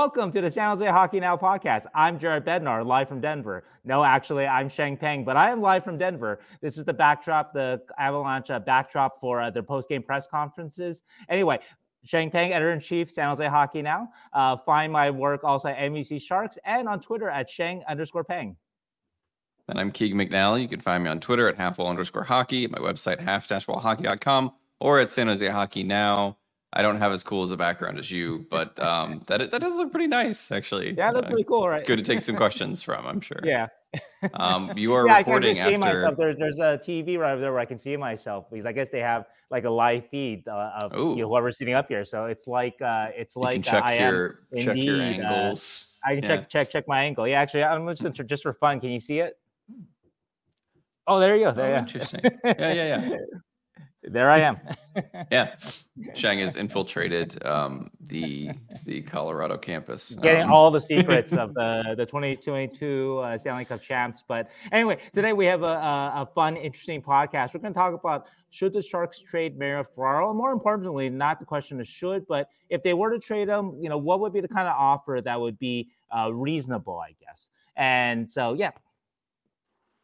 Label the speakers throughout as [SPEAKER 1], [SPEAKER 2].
[SPEAKER 1] Welcome to the San Jose Hockey Now podcast. I'm Jared Bednar, live from Denver. No, actually, I'm Sheng Peng, but I am live from Denver. This is the backdrop, the Avalanche uh, backdrop for uh, their post-game press conferences. Anyway, Sheng Peng, editor in chief, San Jose Hockey Now. Uh, find my work also at NBC Sharks and on Twitter at Sheng underscore Peng.
[SPEAKER 2] And I'm Keegan McNally. You can find me on Twitter at halfwall underscore hockey, my website, half-wallhockey.com, or at San Jose Hockey Now. I don't have as cool as a background as you, but um, that that does look pretty nice, actually.
[SPEAKER 1] Yeah, that's uh, pretty cool, right?
[SPEAKER 2] Good to take some questions from, I'm sure.
[SPEAKER 1] Yeah.
[SPEAKER 2] um, you are yeah, reporting
[SPEAKER 1] I can
[SPEAKER 2] after.
[SPEAKER 1] See myself. There's there's a TV right over there where I can see myself because I guess they have like a live feed uh, of you know, whoever's sitting up here. So it's like uh, it's like
[SPEAKER 2] you can check
[SPEAKER 1] uh,
[SPEAKER 2] your check
[SPEAKER 1] indeed,
[SPEAKER 2] your angles.
[SPEAKER 1] I can yeah. check check check my angle. Yeah, actually, I'm just just for fun. Can you see it? Oh, there you go. There,
[SPEAKER 2] oh,
[SPEAKER 1] yeah.
[SPEAKER 2] Interesting. Yeah, yeah, yeah.
[SPEAKER 1] There I am.
[SPEAKER 2] yeah, Sheng has infiltrated um, the the Colorado campus,
[SPEAKER 1] getting
[SPEAKER 2] um,
[SPEAKER 1] all the secrets of the the 2022 uh, Stanley Cup champs. But anyway, today we have a, a, a fun, interesting podcast. We're going to talk about should the Sharks trade Mario Ferraro. More importantly, not the question of should, but if they were to trade him, you know, what would be the kind of offer that would be uh, reasonable, I guess. And so, yeah.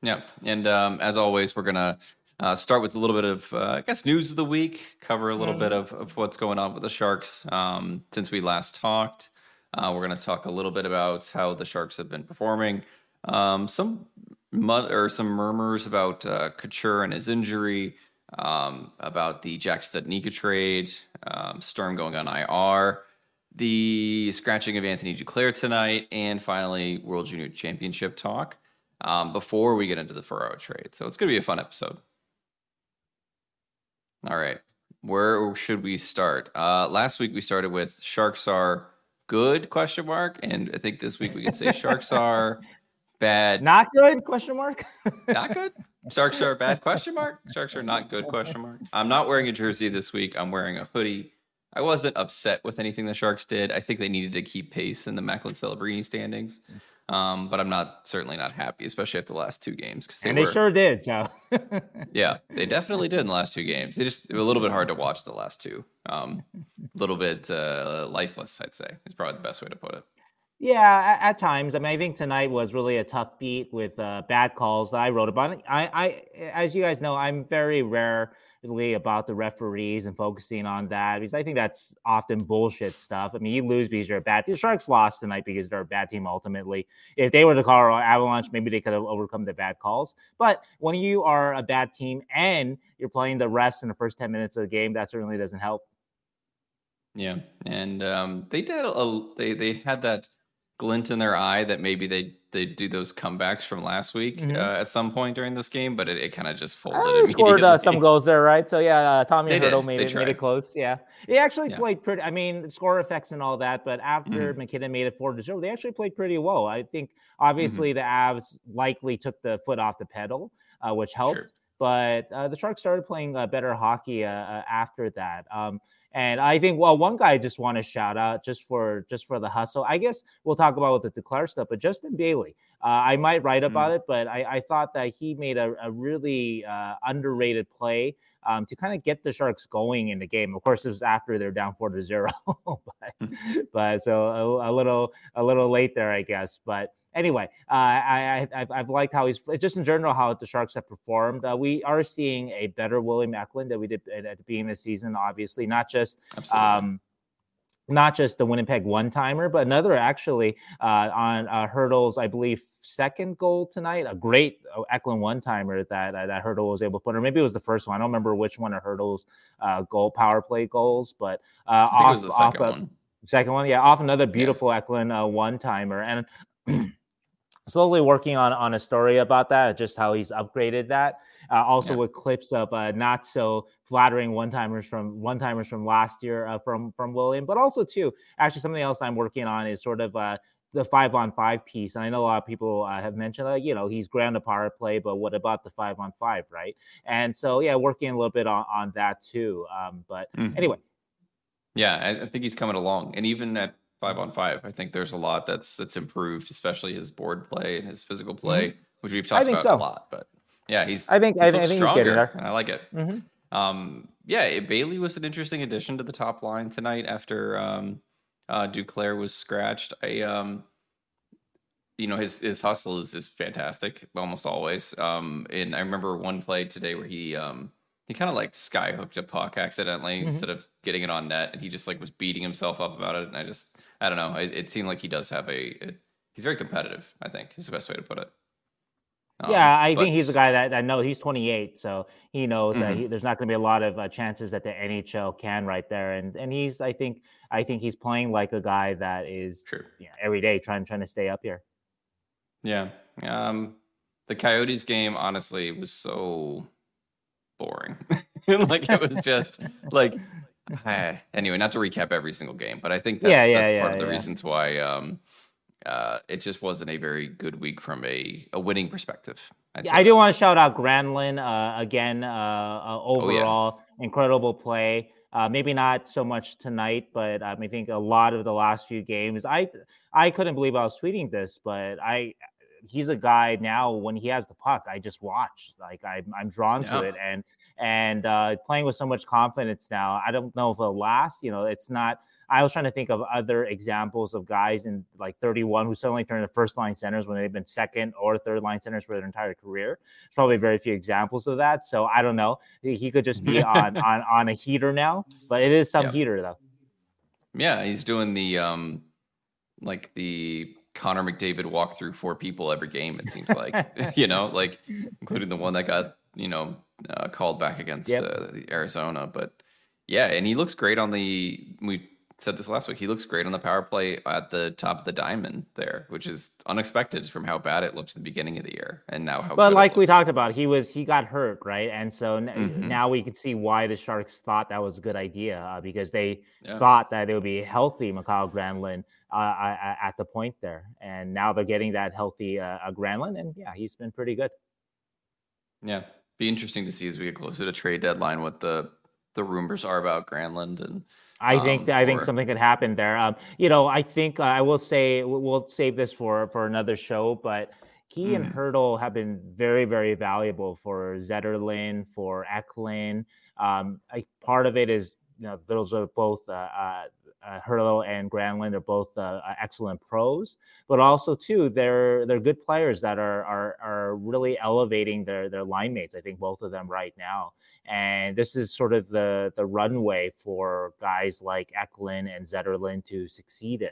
[SPEAKER 2] Yeah, and um, as always, we're gonna uh, start with a little bit of, uh, I guess, news of the week, cover a little mm-hmm. bit of, of what's going on with the Sharks um, since we last talked. Uh, we're going to talk a little bit about how the Sharks have been performing. Um, some mud or some murmurs about uh, Couture and his injury, um, about the Jack Studnicka trade, um, Sturm going on IR, the scratching of Anthony Duclair tonight, and finally World Junior Championship talk um, before we get into the Ferraro trade. So it's going to be a fun episode. All right. Where should we start? Uh, last week we started with Sharks are good question mark, and I think this week we could say Sharks are bad.
[SPEAKER 1] Not good question mark.
[SPEAKER 2] not good. Sharks are bad question mark. Sharks are not good question mark. I'm not wearing a jersey this week. I'm wearing a hoodie. I wasn't upset with anything the Sharks did. I think they needed to keep pace in the Macklin Celebrini standings. Um, but I'm not certainly not happy, especially after the last two games
[SPEAKER 1] because they, and they were, sure did, Joe.
[SPEAKER 2] yeah, they definitely did in the last two games. They just were a little bit hard to watch the last two. Um, a little bit uh, lifeless, I'd say, is probably the best way to put it.
[SPEAKER 1] Yeah, at, at, times. I mean, I think tonight was really a tough beat with uh, bad calls that I wrote about. I, I, as you guys know, I'm very rare about the referees and focusing on that because I think that's often bullshit stuff. I mean, you lose because you're a bad team. The Sharks lost tonight because they're a bad team ultimately. If they were the Colorado Avalanche, maybe they could have overcome the bad calls. But when you are a bad team and you're playing the refs in the first 10 minutes of the game, that certainly doesn't help.
[SPEAKER 2] Yeah. And um, they did a, they, they had that glint in their eye that maybe they they do those comebacks from last week mm-hmm. uh, at some point during this game, but it, it kind of just folded. Uh,
[SPEAKER 1] they scored uh, some goals there, right? So yeah, uh, Tommy they Hertl made it made it close. Yeah, they actually yeah. played pretty. I mean, score effects and all that, but after mm-hmm. MacKinnon made it four to zero, they actually played pretty well. I think obviously mm-hmm. the Avs likely took the foot off the pedal, uh, which helped. Sure. But uh, the Sharks started playing better hockey after that. Um, and I think, well, one guy I just want to shout out just for just for the hustle. I guess we'll talk about with the Duclair stuff, but Justin Bailey, uh, I might write about mm. it, but I, I, thought that he made a, a really uh, underrated play um, to kind of get the Sharks going in the game. Of course, this was after they're down four to zero, but, hmm. but, so a, a, little a little late there, I guess. But anyway, uh, I, I have liked how he's just in general how the Sharks have performed. Uh, we are seeing a better William Eklund that we did at, at the beginning of the season. Obviously, not just um, not just the Winnipeg one timer, but another actually uh, on uh, Hertl's, I believe, second goal tonight. A great uh, Eklund one timer that uh, that Hertl was able to put, or maybe it was the first one. I don't remember which one of Hertl's uh, goal power play goals, but
[SPEAKER 2] uh, off, it was the second off one.
[SPEAKER 1] Second one, yeah, off another beautiful yeah. Eklund uh, one timer, and slowly working on on a story about that, just how he's upgraded that. Uh, also yeah. with clips of uh, not so flattering one timers from one timers from last year uh, from from William, but also too actually something else I'm working on is sort of uh, the five on five piece. And I know a lot of people uh, have mentioned that, you know, he's ground a power play, but what about the five on five, right? And so, yeah, working a little bit on, on that too. Um, but mm-hmm. anyway.
[SPEAKER 2] Yeah, I, I think he's coming along. And even at five on five, I think there's a lot that's that's improved, especially his board play and his physical play, mm-hmm. which we've talked about so. a lot. But yeah, he's.
[SPEAKER 1] I think
[SPEAKER 2] he's
[SPEAKER 1] I, think, I think he's getting there.
[SPEAKER 2] I like it. Mm-hmm. Um, yeah, Bailey was an interesting addition to the top line tonight after um, uh, Duclair was scratched. I um, you know his his hustle is is fantastic almost always. Um, and I remember one play today where he um he kind of like sky hooked a puck accidentally mm-hmm. instead of getting it on net, and he just like was beating himself up about it. And I just I don't know. It, it seemed like he does have a, a he's very competitive. I think is the best way to put it.
[SPEAKER 1] Um, yeah, I but... think he's a guy that I know he's 28, so he knows mm-hmm. that he, there's not going to be a lot of uh, chances that the NHL can right there, and and he's I think I think he's playing like a guy that is
[SPEAKER 2] True.
[SPEAKER 1] You know, every day trying trying to stay up here.
[SPEAKER 2] Yeah, um, the Coyotes game honestly was so boring. like it was just like anyway, not to recap every single game, but I think that's, yeah, yeah, that's yeah, part of the reasons why um, uh, it just wasn't a very good week from a, a winning perspective.
[SPEAKER 1] Yeah, I do want to shout out Granlund uh, again. Uh, uh overall, oh, yeah. incredible play. Uh, maybe not so much tonight, but um, I think a lot of the last few games. I I couldn't believe I was tweeting this, but I he's a guy now when he has the puck, I just watch. Like I, I'm drawn yeah. to it, and and uh, playing with so much confidence now. I don't know if it'll last. You know, it's not I was trying to think of other examples of guys in like 31 who suddenly turned to first line centers when they've been second or third line centers for their entire career. There's probably very few examples of that. So I don't know. He could just be on on on a heater now, but it is some heater though.
[SPEAKER 2] Yeah, he's doing the um like the Connor McDavid walk through four people every game. It seems like you know, like including the one that got you know uh, called back against yep. uh, Arizona. But yeah, and he looks great on the we said this last week. He looks great on the power play at the top of the diamond there, which is unexpected from how bad it looked at the beginning of the year, and now how.
[SPEAKER 1] But like we talked about, he was he got hurt, right? And so mm-hmm. now we can see why the Sharks thought that was a good idea uh, because they yeah. thought that it would be healthy Mikael Granlund uh, at the point there, and now they're getting that healthy uh, Granlund, and yeah, he's been pretty good.
[SPEAKER 2] Yeah, be interesting to see as we get closer to trade deadline what the the rumors are about Granlund and
[SPEAKER 1] I think um, I think something could happen there. Um, you know, I think uh, I will say we'll save this for for another show, but he mm. and Hertl have been very very valuable for Zetterlund, for Eklund. Um, I, part of it is you know those are both uh, uh, uh, Hertl and Granlund are both uh, uh, excellent pros, but also too they're they're good players that are are are really elevating their their line mates. I think both of them right now, and this is sort of the the runway for guys like Eklund and Zetterlund to succeed in.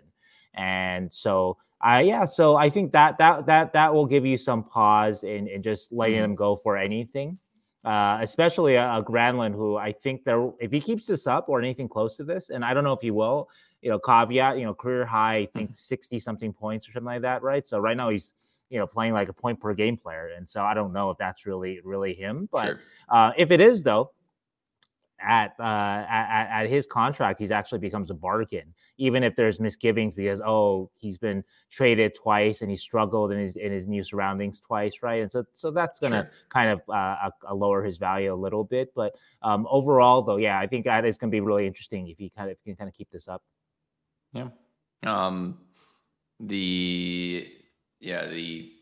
[SPEAKER 1] And so, I uh, yeah, so I think that that that that will give you some pause in in just letting mm-hmm. them go for anything. Uh, especially a, a Granlund, who I think there, if he keeps this up or anything close to this, and I don't know if he will, you know, caveat, you know, career high, I think mm-hmm. 60 something points or something like that, right? So right now he's, you know, playing like a point per game player. And so I don't know if that's really, really him. But sure. uh, if it is, though, at, uh, at at his contract, he's actually becomes a bargain, even if there's misgivings because oh, he's been traded twice and he struggled in his in his new surroundings twice, right? And so so that's gonna sure. kind of uh, uh, lower his value a little bit. But um, overall, though, yeah, I think that is gonna be really interesting if he kind of can kind of keep this up.
[SPEAKER 2] Yeah. Um, the yeah the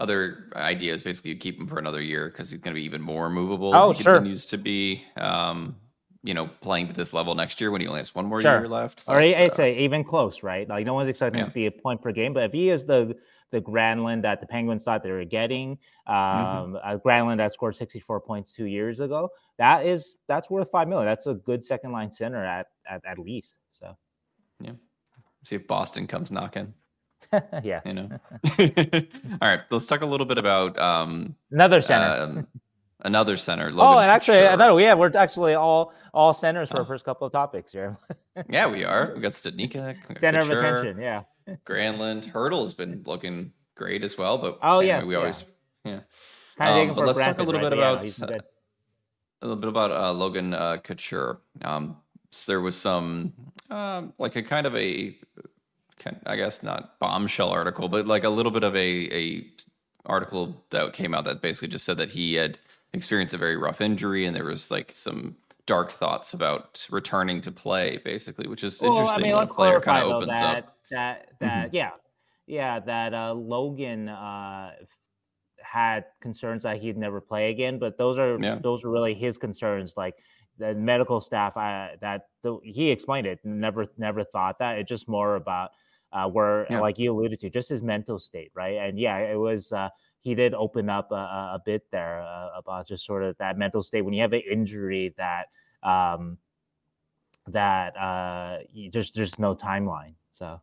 [SPEAKER 2] other idea is basically you keep him for another year because he's going to be even more movable.
[SPEAKER 1] Oh,
[SPEAKER 2] he
[SPEAKER 1] sure.
[SPEAKER 2] continues to be, um, you know, playing to this level next year when he only has one more sure. year left.
[SPEAKER 1] Or it's uh, even close, right? Like no one's expecting yeah. to be a point per game, but if he is the the Granlund that the Penguins thought they were getting, mm-hmm. um, mm-hmm. a Granlund that scored 64 points two years ago, that is that's worth five million. That's a good second line center at at, at least. So,
[SPEAKER 2] yeah. See if Boston comes knocking.
[SPEAKER 1] Yeah.
[SPEAKER 2] You know. All right. Let's talk a little bit about um,
[SPEAKER 1] another center. Um,
[SPEAKER 2] another center.
[SPEAKER 1] Logan oh, and actually, I thought we yeah, we're actually all all centers for oh. our first couple of topics here.
[SPEAKER 2] yeah, we are. We got Studnicka,
[SPEAKER 1] center of attention. Yeah.
[SPEAKER 2] Granlund, Hertl's been looking great as well, but
[SPEAKER 1] oh yeah, we
[SPEAKER 2] always yeah. Kind of um, but let's granted, talk a little right? bit about no, uh, a little bit about uh, Logan uh, Couture. Um, so there was some um, like a kind of a I guess not bombshell article, but like a little bit of a a article that came out that basically just said that he had experienced a very rough injury and there was like some dark thoughts about returning to play, basically, which is well, interesting. I mean, let's of opens
[SPEAKER 1] that, up. That that mm-hmm. yeah, yeah, that uh, Logan uh, had concerns that he'd never play again, but those are yeah. those are really his concerns. Like the medical staff I, that the, he explained it never never thought that it's just more about uh, where yeah. like you alluded to just his mental state right and yeah it was uh, he did open up a, a bit there uh, about just sort of that mental state when you have an injury that um, that uh, there's no timeline so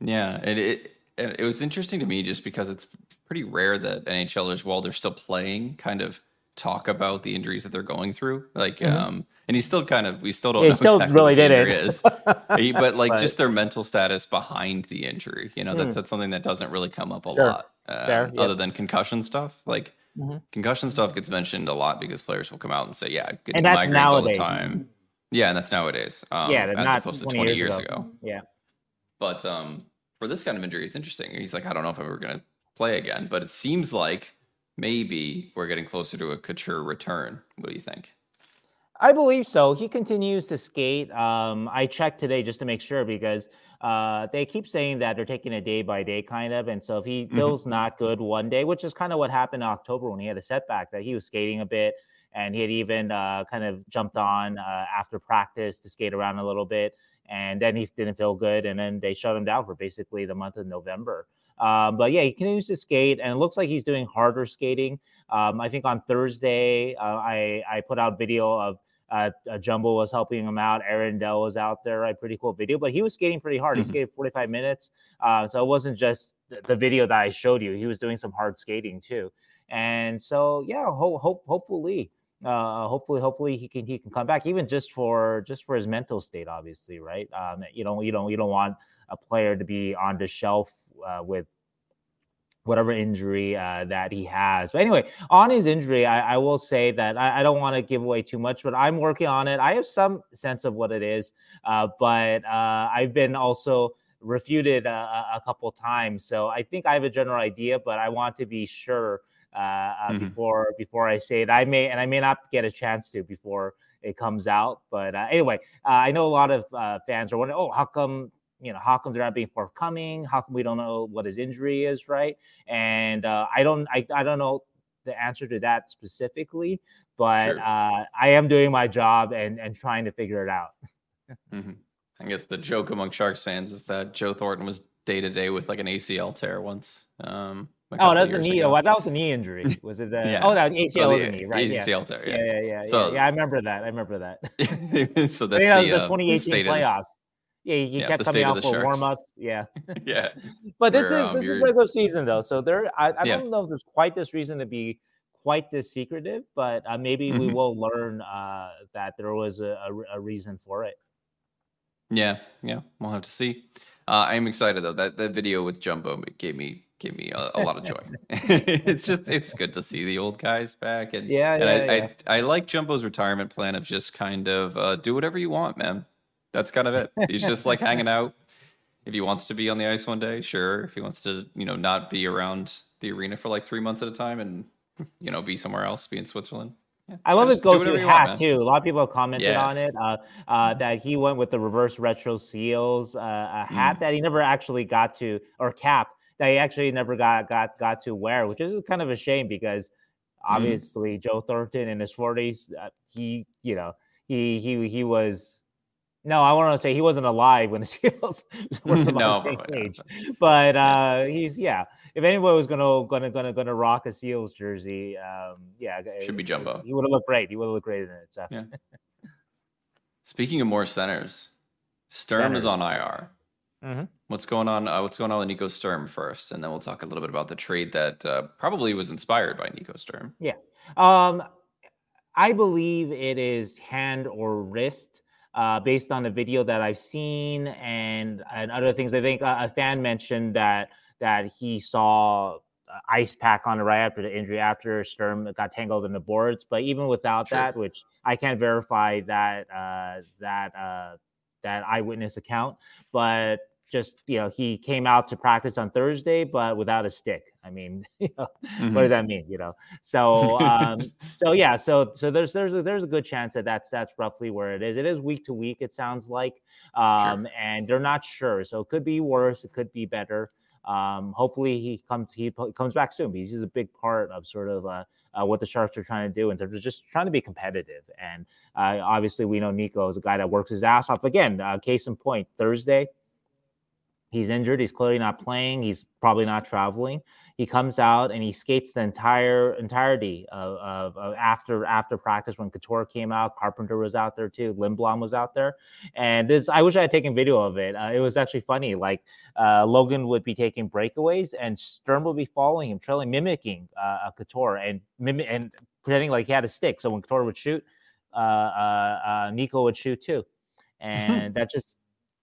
[SPEAKER 2] yeah it, it it was interesting to me just because it's pretty rare that NHLers while they're still playing kind of talk about the injuries that they're going through. Like, mm-hmm. um, and he still kind of, we still don't
[SPEAKER 1] he
[SPEAKER 2] know
[SPEAKER 1] still
[SPEAKER 2] exactly
[SPEAKER 1] really did it.
[SPEAKER 2] Is. he, but like but, just their mental status behind the injury, you know, mm. that's, that's something that doesn't really come up a sure. lot uh, Fair, other than concussion stuff. Like mm-hmm. concussion stuff gets mentioned a lot because players will come out and say, yeah, I get and that's migraines nowadays. all the time. Yeah. And that's nowadays. Um, yeah. As opposed to 20 years, years ago. ago.
[SPEAKER 1] Yeah.
[SPEAKER 2] But, um, for this kind of injury, it's interesting. He's like, I don't know if I'm ever going to play again, but it seems like maybe we're getting closer to a Couture return. What do you think?
[SPEAKER 1] I believe so. He continues to skate. Um, I checked today just to make sure because uh, they keep saying that they're taking it day by day, kind of. And so if he mm-hmm. feels mm-hmm. not good one day, which is kind of what happened in October when he had a setback, that he was skating a bit and he had even uh, kind of jumped on uh, after practice to skate around a little bit. And then he didn't feel good. And then they shut him down for basically the month of November. Um, but yeah, he continues to skate, and it looks like he's doing harder skating. Um, I think on Thursday, uh, I I put out video of uh, uh, Jumbo was helping him out. Aaron Dell was out there, right? Pretty cool video, but he was skating pretty hard. Mm-hmm. He skated 45 minutes, uh, so it wasn't just the video that I showed you. He was doing some hard skating too, and so yeah, ho- hope hopefully. Uh, hopefully, hopefully he can he can come back even just for just for his mental state, obviously, right? Um, you know, you don't you don't want a player to be on the shelf uh, with whatever injury uh, that he has. But anyway, on his injury, I, I will say that I, I don't want to give away too much, but I'm working on it. I have some sense of what it is, uh, but uh, I've been also refuted a, a, couple times, so I think I have a general idea, but I want to be sure uh, uh, mm-hmm. before before I say it. I may and I may not get a chance to before it comes out. But uh, anyway, I know a lot of fans are wondering, oh, how come you know, how come they're not being forthcoming? How come we don't know what his injury is, right? And uh, I don't, I, I don't know the answer to that specifically, but sure. uh, I am doing my job and and trying to figure it out.
[SPEAKER 2] mm-hmm. I guess the joke among Sharks fans is that Joe Thornton was day to day with like an ACL tear once. Um,
[SPEAKER 1] oh, that's a knee. Ago. Oh, that was a knee injury. Was it? The, yeah. Oh, that ACL oh, was a knee, right?
[SPEAKER 2] ACL
[SPEAKER 1] yeah.
[SPEAKER 2] tear.
[SPEAKER 1] Yeah, yeah, yeah. yeah, so, yeah, I remember that. I remember that.
[SPEAKER 2] so that's the,
[SPEAKER 1] the, 2018 uh, playoffs. Yeah, he yeah, kept coming out for warm ups. Yeah.
[SPEAKER 2] yeah.
[SPEAKER 1] But this is um, this is regular season though, so there I, I yeah. don't know if there's quite this reason to be quite this secretive, but uh, maybe mm-hmm. we will learn uh, that there was a, a, a, reason for it.
[SPEAKER 2] Yeah, yeah, we'll have to see. Uh, I'm excited though. That that video with Jumbo gave me gave me a, a lot of joy. it's just it's good to see the old guys back, and
[SPEAKER 1] yeah,
[SPEAKER 2] and
[SPEAKER 1] yeah,
[SPEAKER 2] I,
[SPEAKER 1] yeah.
[SPEAKER 2] I, I like Jumbo's retirement plan of just kind of uh, do whatever you want, man. That's kind of it. He's just like hanging out. If he wants to be on the ice one day, sure. If he wants to, you know, not be around the arena for like three months at a time and, you know, be somewhere else, be in Switzerland.
[SPEAKER 1] Yeah. I love his go-to hat want, too. A lot of people have commented yeah. on it. Uh, uh, that he went with the reverse retro seals, uh, a hat mm. that he never actually got to, or cap that he actually never got got got to wear, which is kind of a shame because mm. obviously mm. Joe Thornton in his forties, uh, he you know he he he was no, I want to say he wasn't alive when the Seals were no, the same age. But uh, he's yeah. If anyone was gonna gonna gonna gonna rock a Seals jersey, um, yeah,
[SPEAKER 2] should be Jumbo.
[SPEAKER 1] He would have looked great. He would have looked great in it. So.
[SPEAKER 2] Yeah. Speaking of more centers, Sturm Center. is on IR. Mm-hmm. What's going on? Uh, what's going on with Nico Sturm first, and then we'll talk a little bit about the trade that uh, probably was inspired by Nico Sturm.
[SPEAKER 1] Yeah, um, I believe it is hand or wrist uh, based on the video that I've seen and and other things. I think a, a fan mentioned that that he saw ice pack on the right after the injury after Sturm got tangled in the boards. But even without sure. that, which I can't verify that uh, that uh, that eyewitness account, but just you know he came out to practice on Thursday, but without a stick. I mean, you know, mm-hmm. what does that mean? You know, so um, so yeah, so so there's there's a, there's a good chance that that's that's roughly where it is. It is week to week. It sounds like, um, sure. and they're not sure, so it could be worse. It could be better. um, hopefully he comes he comes back soon. Because he's a big part of sort of uh, uh, what the Sharks are trying to do in terms of just trying to be competitive. And uh, obviously, we know Nico is a guy that works his ass off. Again, uh, case in point, Thursday he's injured. He's clearly not playing. He's probably not traveling. He comes out and he skates the entire entirety of, of, of, after after practice when Couture came out. Carpenter was out there too. Lindblom was out there, and this I wish I had taken video of it. Uh, it was actually funny. Like uh, Logan would be taking breakaways and Sturm would be following him, trailing, mimicking uh, Couture and mimic and pretending like he had a stick. So when Couture would shoot, uh, uh, uh, Nico would shoot too, and that just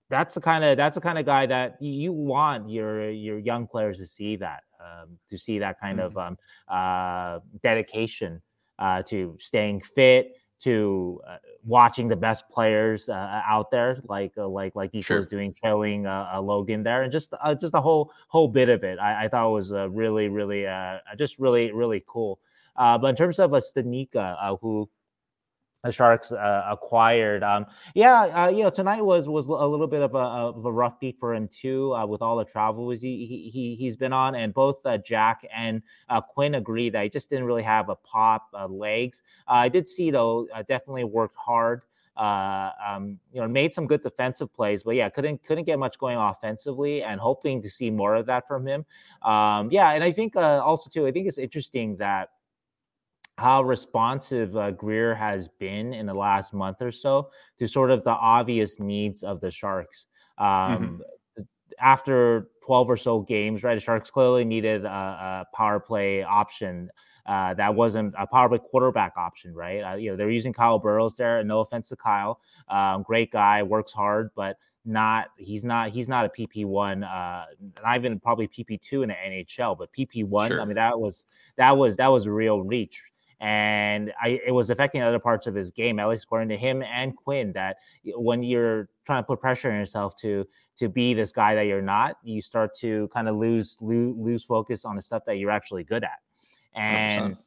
[SPEAKER 1] that's the kind of that's the kind of guy that you want your your young players to see that um, to see that kind mm-hmm. of um, uh, dedication uh, to staying fit to uh, watching the best players uh, out there like uh, like like Nico sure. doing showing uh, Logan there and just just the whole whole bit of it I, I thought was really really just really really cool but in terms of a Studnicka who the Sharks uh, acquired. Um, yeah, uh, you know, tonight was was a little bit of a, of a rough peak for him too, uh, with all the travel he, he he has been on, and both uh, Jack and uh, Quinn agree that he just didn't really have a pop uh, legs. I did see though, definitely worked hard. Um, you know, made some good defensive plays, but yeah, couldn't couldn't get much going offensively, and hoping to see more of that from him. Um, yeah, and I think also too, I think it's interesting that how responsive uh, Grier has been in the last month or so to sort of the obvious needs of the Sharks. Um, mm-hmm. After 12 or so games, right, the Sharks clearly needed a, a power play option. Uh, that wasn't a power play quarterback option, right? Uh, you know, they're using Kyle Burroughs there. No offense to Kyle, um, great guy, works hard, but not he's not he's not a PP one, uh, not even probably PP two in the NHL, but PP one. Sure. I mean, that was that was that was real reach and I, it was affecting other parts of his game, at least according to him and Quinn. That when you're trying to put pressure on yourself to to be this guy that you're not, you start to kind of lose lose, lose focus on the stuff that you're actually good at. And 100%.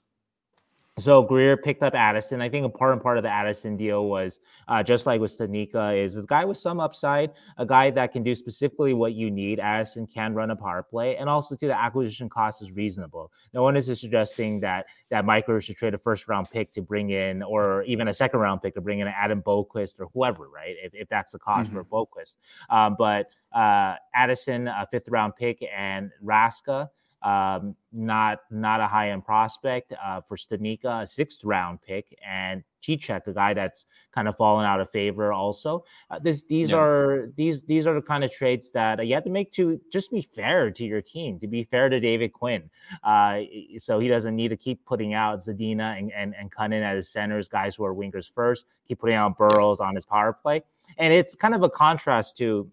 [SPEAKER 1] So Grier picked up Addison. I think a part and part of the Addison deal was uh, just like with Studnicka is a guy with some upside, a guy that can do specifically what you need. Addison can run a power play, and also to the acquisition cost is reasonable. No one is suggesting that that Micro should trade a first round pick to bring in, or even a second round pick to bring in Adam Boqvist or whoever, right? If, if that's the cost mm-hmm. for Boqvist, um, but uh, Addison, a fifth round pick, and Raska um, not not a high end prospect uh, for Studnicka, a sixth round pick, and Cicek, a guy that's kind of fallen out of favor. Also, uh, this these yeah. are these these are the kind of trades that you have to make to just be fair to your team, to be fair to David Quinn, uh, so he doesn't need to keep putting out Zadina and and, and Kunin as centers, guys who are wingers first, keep putting out Burroughs on his power play, and it's kind of a contrast to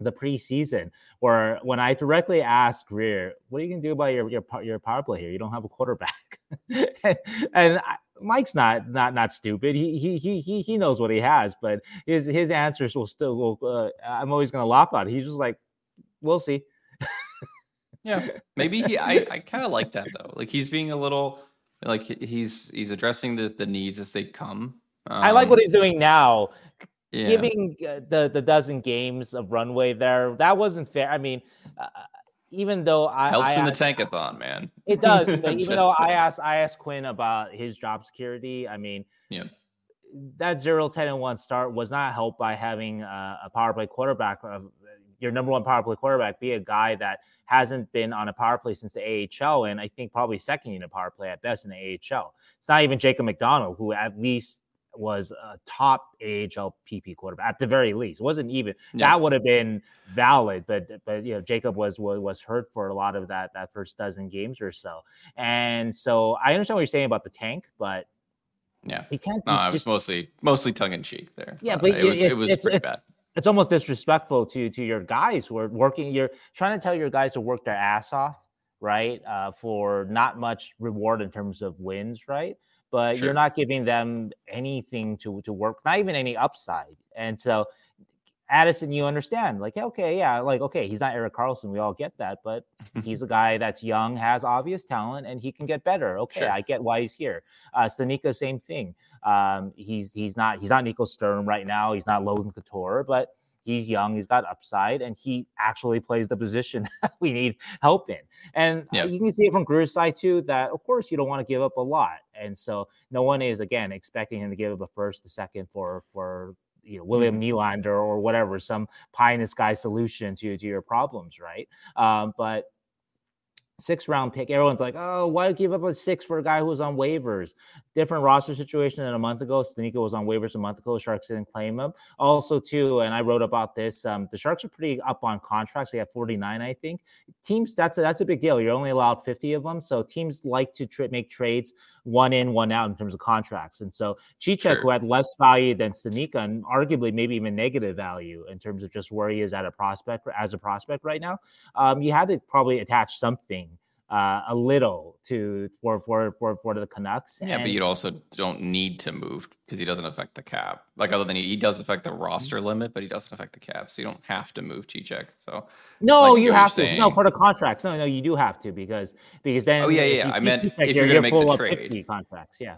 [SPEAKER 1] the preseason, where when I directly asked Grier, "What are you gonna do about your your your power play here? You don't have a quarterback," and, and I, Mike's not not not stupid. He he he he he knows what he has, but his his answers will still. Will, uh, I'm always gonna laugh at. It. He's just like, "We'll see."
[SPEAKER 2] yeah, maybe he. I I kind of like that though. Like he's being a little like he's he's addressing the the needs as they come.
[SPEAKER 1] Um, I like what um, he's doing now yeah. giving uh, the the dozen games of runway there that wasn't fair. I mean, uh, even though I
[SPEAKER 2] helps
[SPEAKER 1] I
[SPEAKER 2] in the tankathon, man.
[SPEAKER 1] It does. even though I asked I asked Quinn about his job security, I mean,
[SPEAKER 2] yeah.
[SPEAKER 1] That 0 10 and 1 start was not helped by having a, a power play quarterback of your number one power play quarterback be a guy that hasn't been on a power play since the AHL, and I think probably second unit power play at best in the AHL. It's not even Jacob MacDonald, who at least was a top AHL PP quarterback at the very least. It wasn't even yeah. that would have been valid, but but you know Jacob was, was hurt for a lot of that that first dozen games or so. And so I understand what you're saying about the tank, but
[SPEAKER 2] yeah, you can't. No, I was mostly mostly tongue in cheek there.
[SPEAKER 1] Yeah, uh, but it was it was it's, pretty it's, bad. It's almost disrespectful to to your guys who are working. You're trying to tell your guys to work their ass off, right? Uh, for not much reward in terms of wins, right? But sure. you're not giving them anything to to work, not even any upside. And so Addison, you understand, like, okay, yeah, like, okay, he's not Erik Karlsson. We all get that, but he's a guy that's young, has obvious talent, and he can get better. Okay, sure. I get why he's here. Uh, Studnicka, same thing. Um, he's he's not he's not Nico Sturm right now. He's not Logan Couture, but he's young, he's got upside, and he actually plays the position that we need help in. And you can see it from Grier's side too that of course you don't want to give up a lot, and so no one is again expecting him to give up a first, a second for for you know William mm. Nylander or whatever, some pie in the sky solution to to your problems, right? Um, but six round pick. Everyone's like, oh, why give up a six for a guy who was on waivers? Different roster situation than a month ago. Studnicka was on waivers a month ago. Sharks didn't claim him. Also, too, and I wrote about this. Um, the Sharks are pretty up on contracts. They have 49, I think. Teams, that's a, that's a big deal. You're only allowed 50 of them. So teams like to tra- make trades one in, one out in terms of contracts. And so Cicek, sure. who had less value than Studnicka, and arguably maybe even negative value in terms of just where he is at a prospect as a prospect right now, um, you had to probably attach something uh, a little to for for for for the Canucks.
[SPEAKER 2] Yeah, and, but you also don't need to move because he doesn't affect the cap. Like other than he, he does affect the roster mm-hmm. limit, but he doesn't affect the cap. So you don't have to move Cicek. So
[SPEAKER 1] no, like you have to. Saying, no, for the contracts. No, no, you do have to because because then.
[SPEAKER 2] Oh yeah, yeah. You, I meant if you're, you're going to make the trade
[SPEAKER 1] contracts, yeah.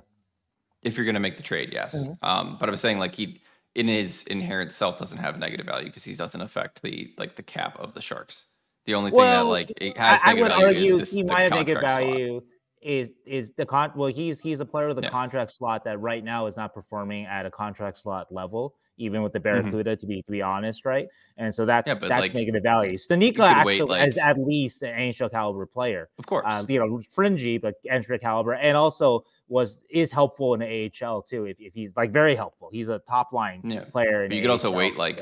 [SPEAKER 2] If you're going to make the trade, yes. Mm-hmm. Um, but I'm saying like he in his inherent self doesn't have negative value because he doesn't affect the like the cap of the Sharks. The only thing well, that like it has I, I would argue this, he might have negative value slot.
[SPEAKER 1] is is the con. Well, he's he's a player with a yeah. contract slot that right now is not performing at a contract slot level, even with the mm-hmm. Barracuda. Mm-hmm. To be to be honest, right? And so that's yeah, that's like, negative value. Studnicka actually like, is at least an NHL caliber player,
[SPEAKER 2] of course. Uh,
[SPEAKER 1] you know, fringy but NHL caliber, and also was is helpful in the AHL too. If, if he's like very helpful, he's a top line yeah. player.
[SPEAKER 2] But you could AHL. also wait like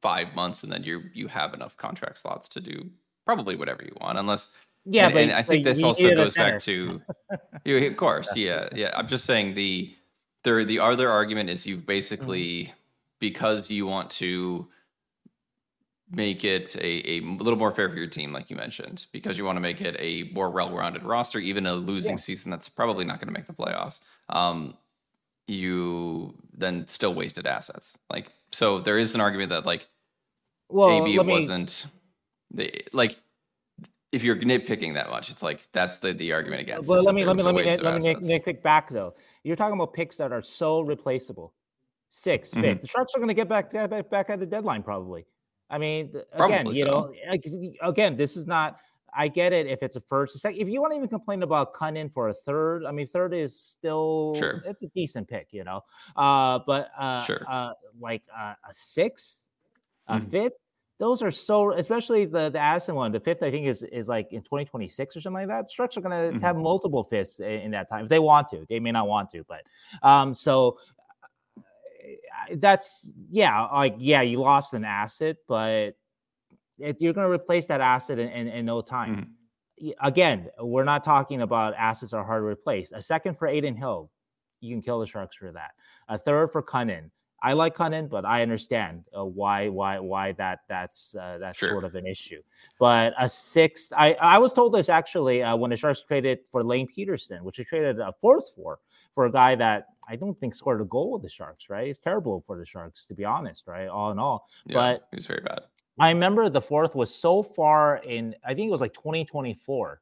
[SPEAKER 2] five months and then you you have enough contract slots to do probably whatever you want unless
[SPEAKER 1] yeah
[SPEAKER 2] and,
[SPEAKER 1] but,
[SPEAKER 2] and i think this also goes back to you of course yeah yeah i'm just saying the there the other argument is you basically mm-hmm. because you want to make it a, a little more fair for your team like you mentioned because you want to make it a more well-rounded roster even a losing yeah. season that's probably not going to make the playoffs um you then still wasted assets like so there is an argument that like well, maybe it me, wasn't like if you're nitpicking that much, it's like that's the the argument against.
[SPEAKER 1] Well, let me let me let me let me nitpick back though. You're talking about picks that are so replaceable. 6 mm-hmm. fifth. The Sharks are going to get back back at the deadline probably. I mean, again, Probably you so. know, again, this is not. I get it if it's a first, a second. If you want to even complain about Kunin for a third, I mean, third is still
[SPEAKER 2] sure.
[SPEAKER 1] it's a decent pick, you know. Uh, but uh,
[SPEAKER 2] sure.
[SPEAKER 1] uh, like uh, a sixth, a mm-hmm. fifth, those are so especially the the Addison one. The fifth, I think, is is like in 2026 or something like that. Sharks are going to mm-hmm. have multiple fifths in, in, that time if they want to. They may not want to, but um, so uh, that's yeah, like yeah, you lost an asset, but if you're going to replace that asset in, in, in no time. Mm-hmm. Again, we're not talking about assets are hard to replace. A second for Adin Hill, you can kill the Sharks for that. A third for Kunin I like Kunin, but I understand uh, why why why that that's uh, that's sure. sort of an issue. But a sixth, I I was told this actually uh, when the Sharks traded for Lane Pedersen, which they traded a fourth for for a guy that I don't think scored a goal with the Sharks. Right, it's terrible for the Sharks to be honest. Right, all in all.
[SPEAKER 2] Yeah,
[SPEAKER 1] but
[SPEAKER 2] he's very bad.
[SPEAKER 1] I remember the fourth was so far in. I think it was like 2024.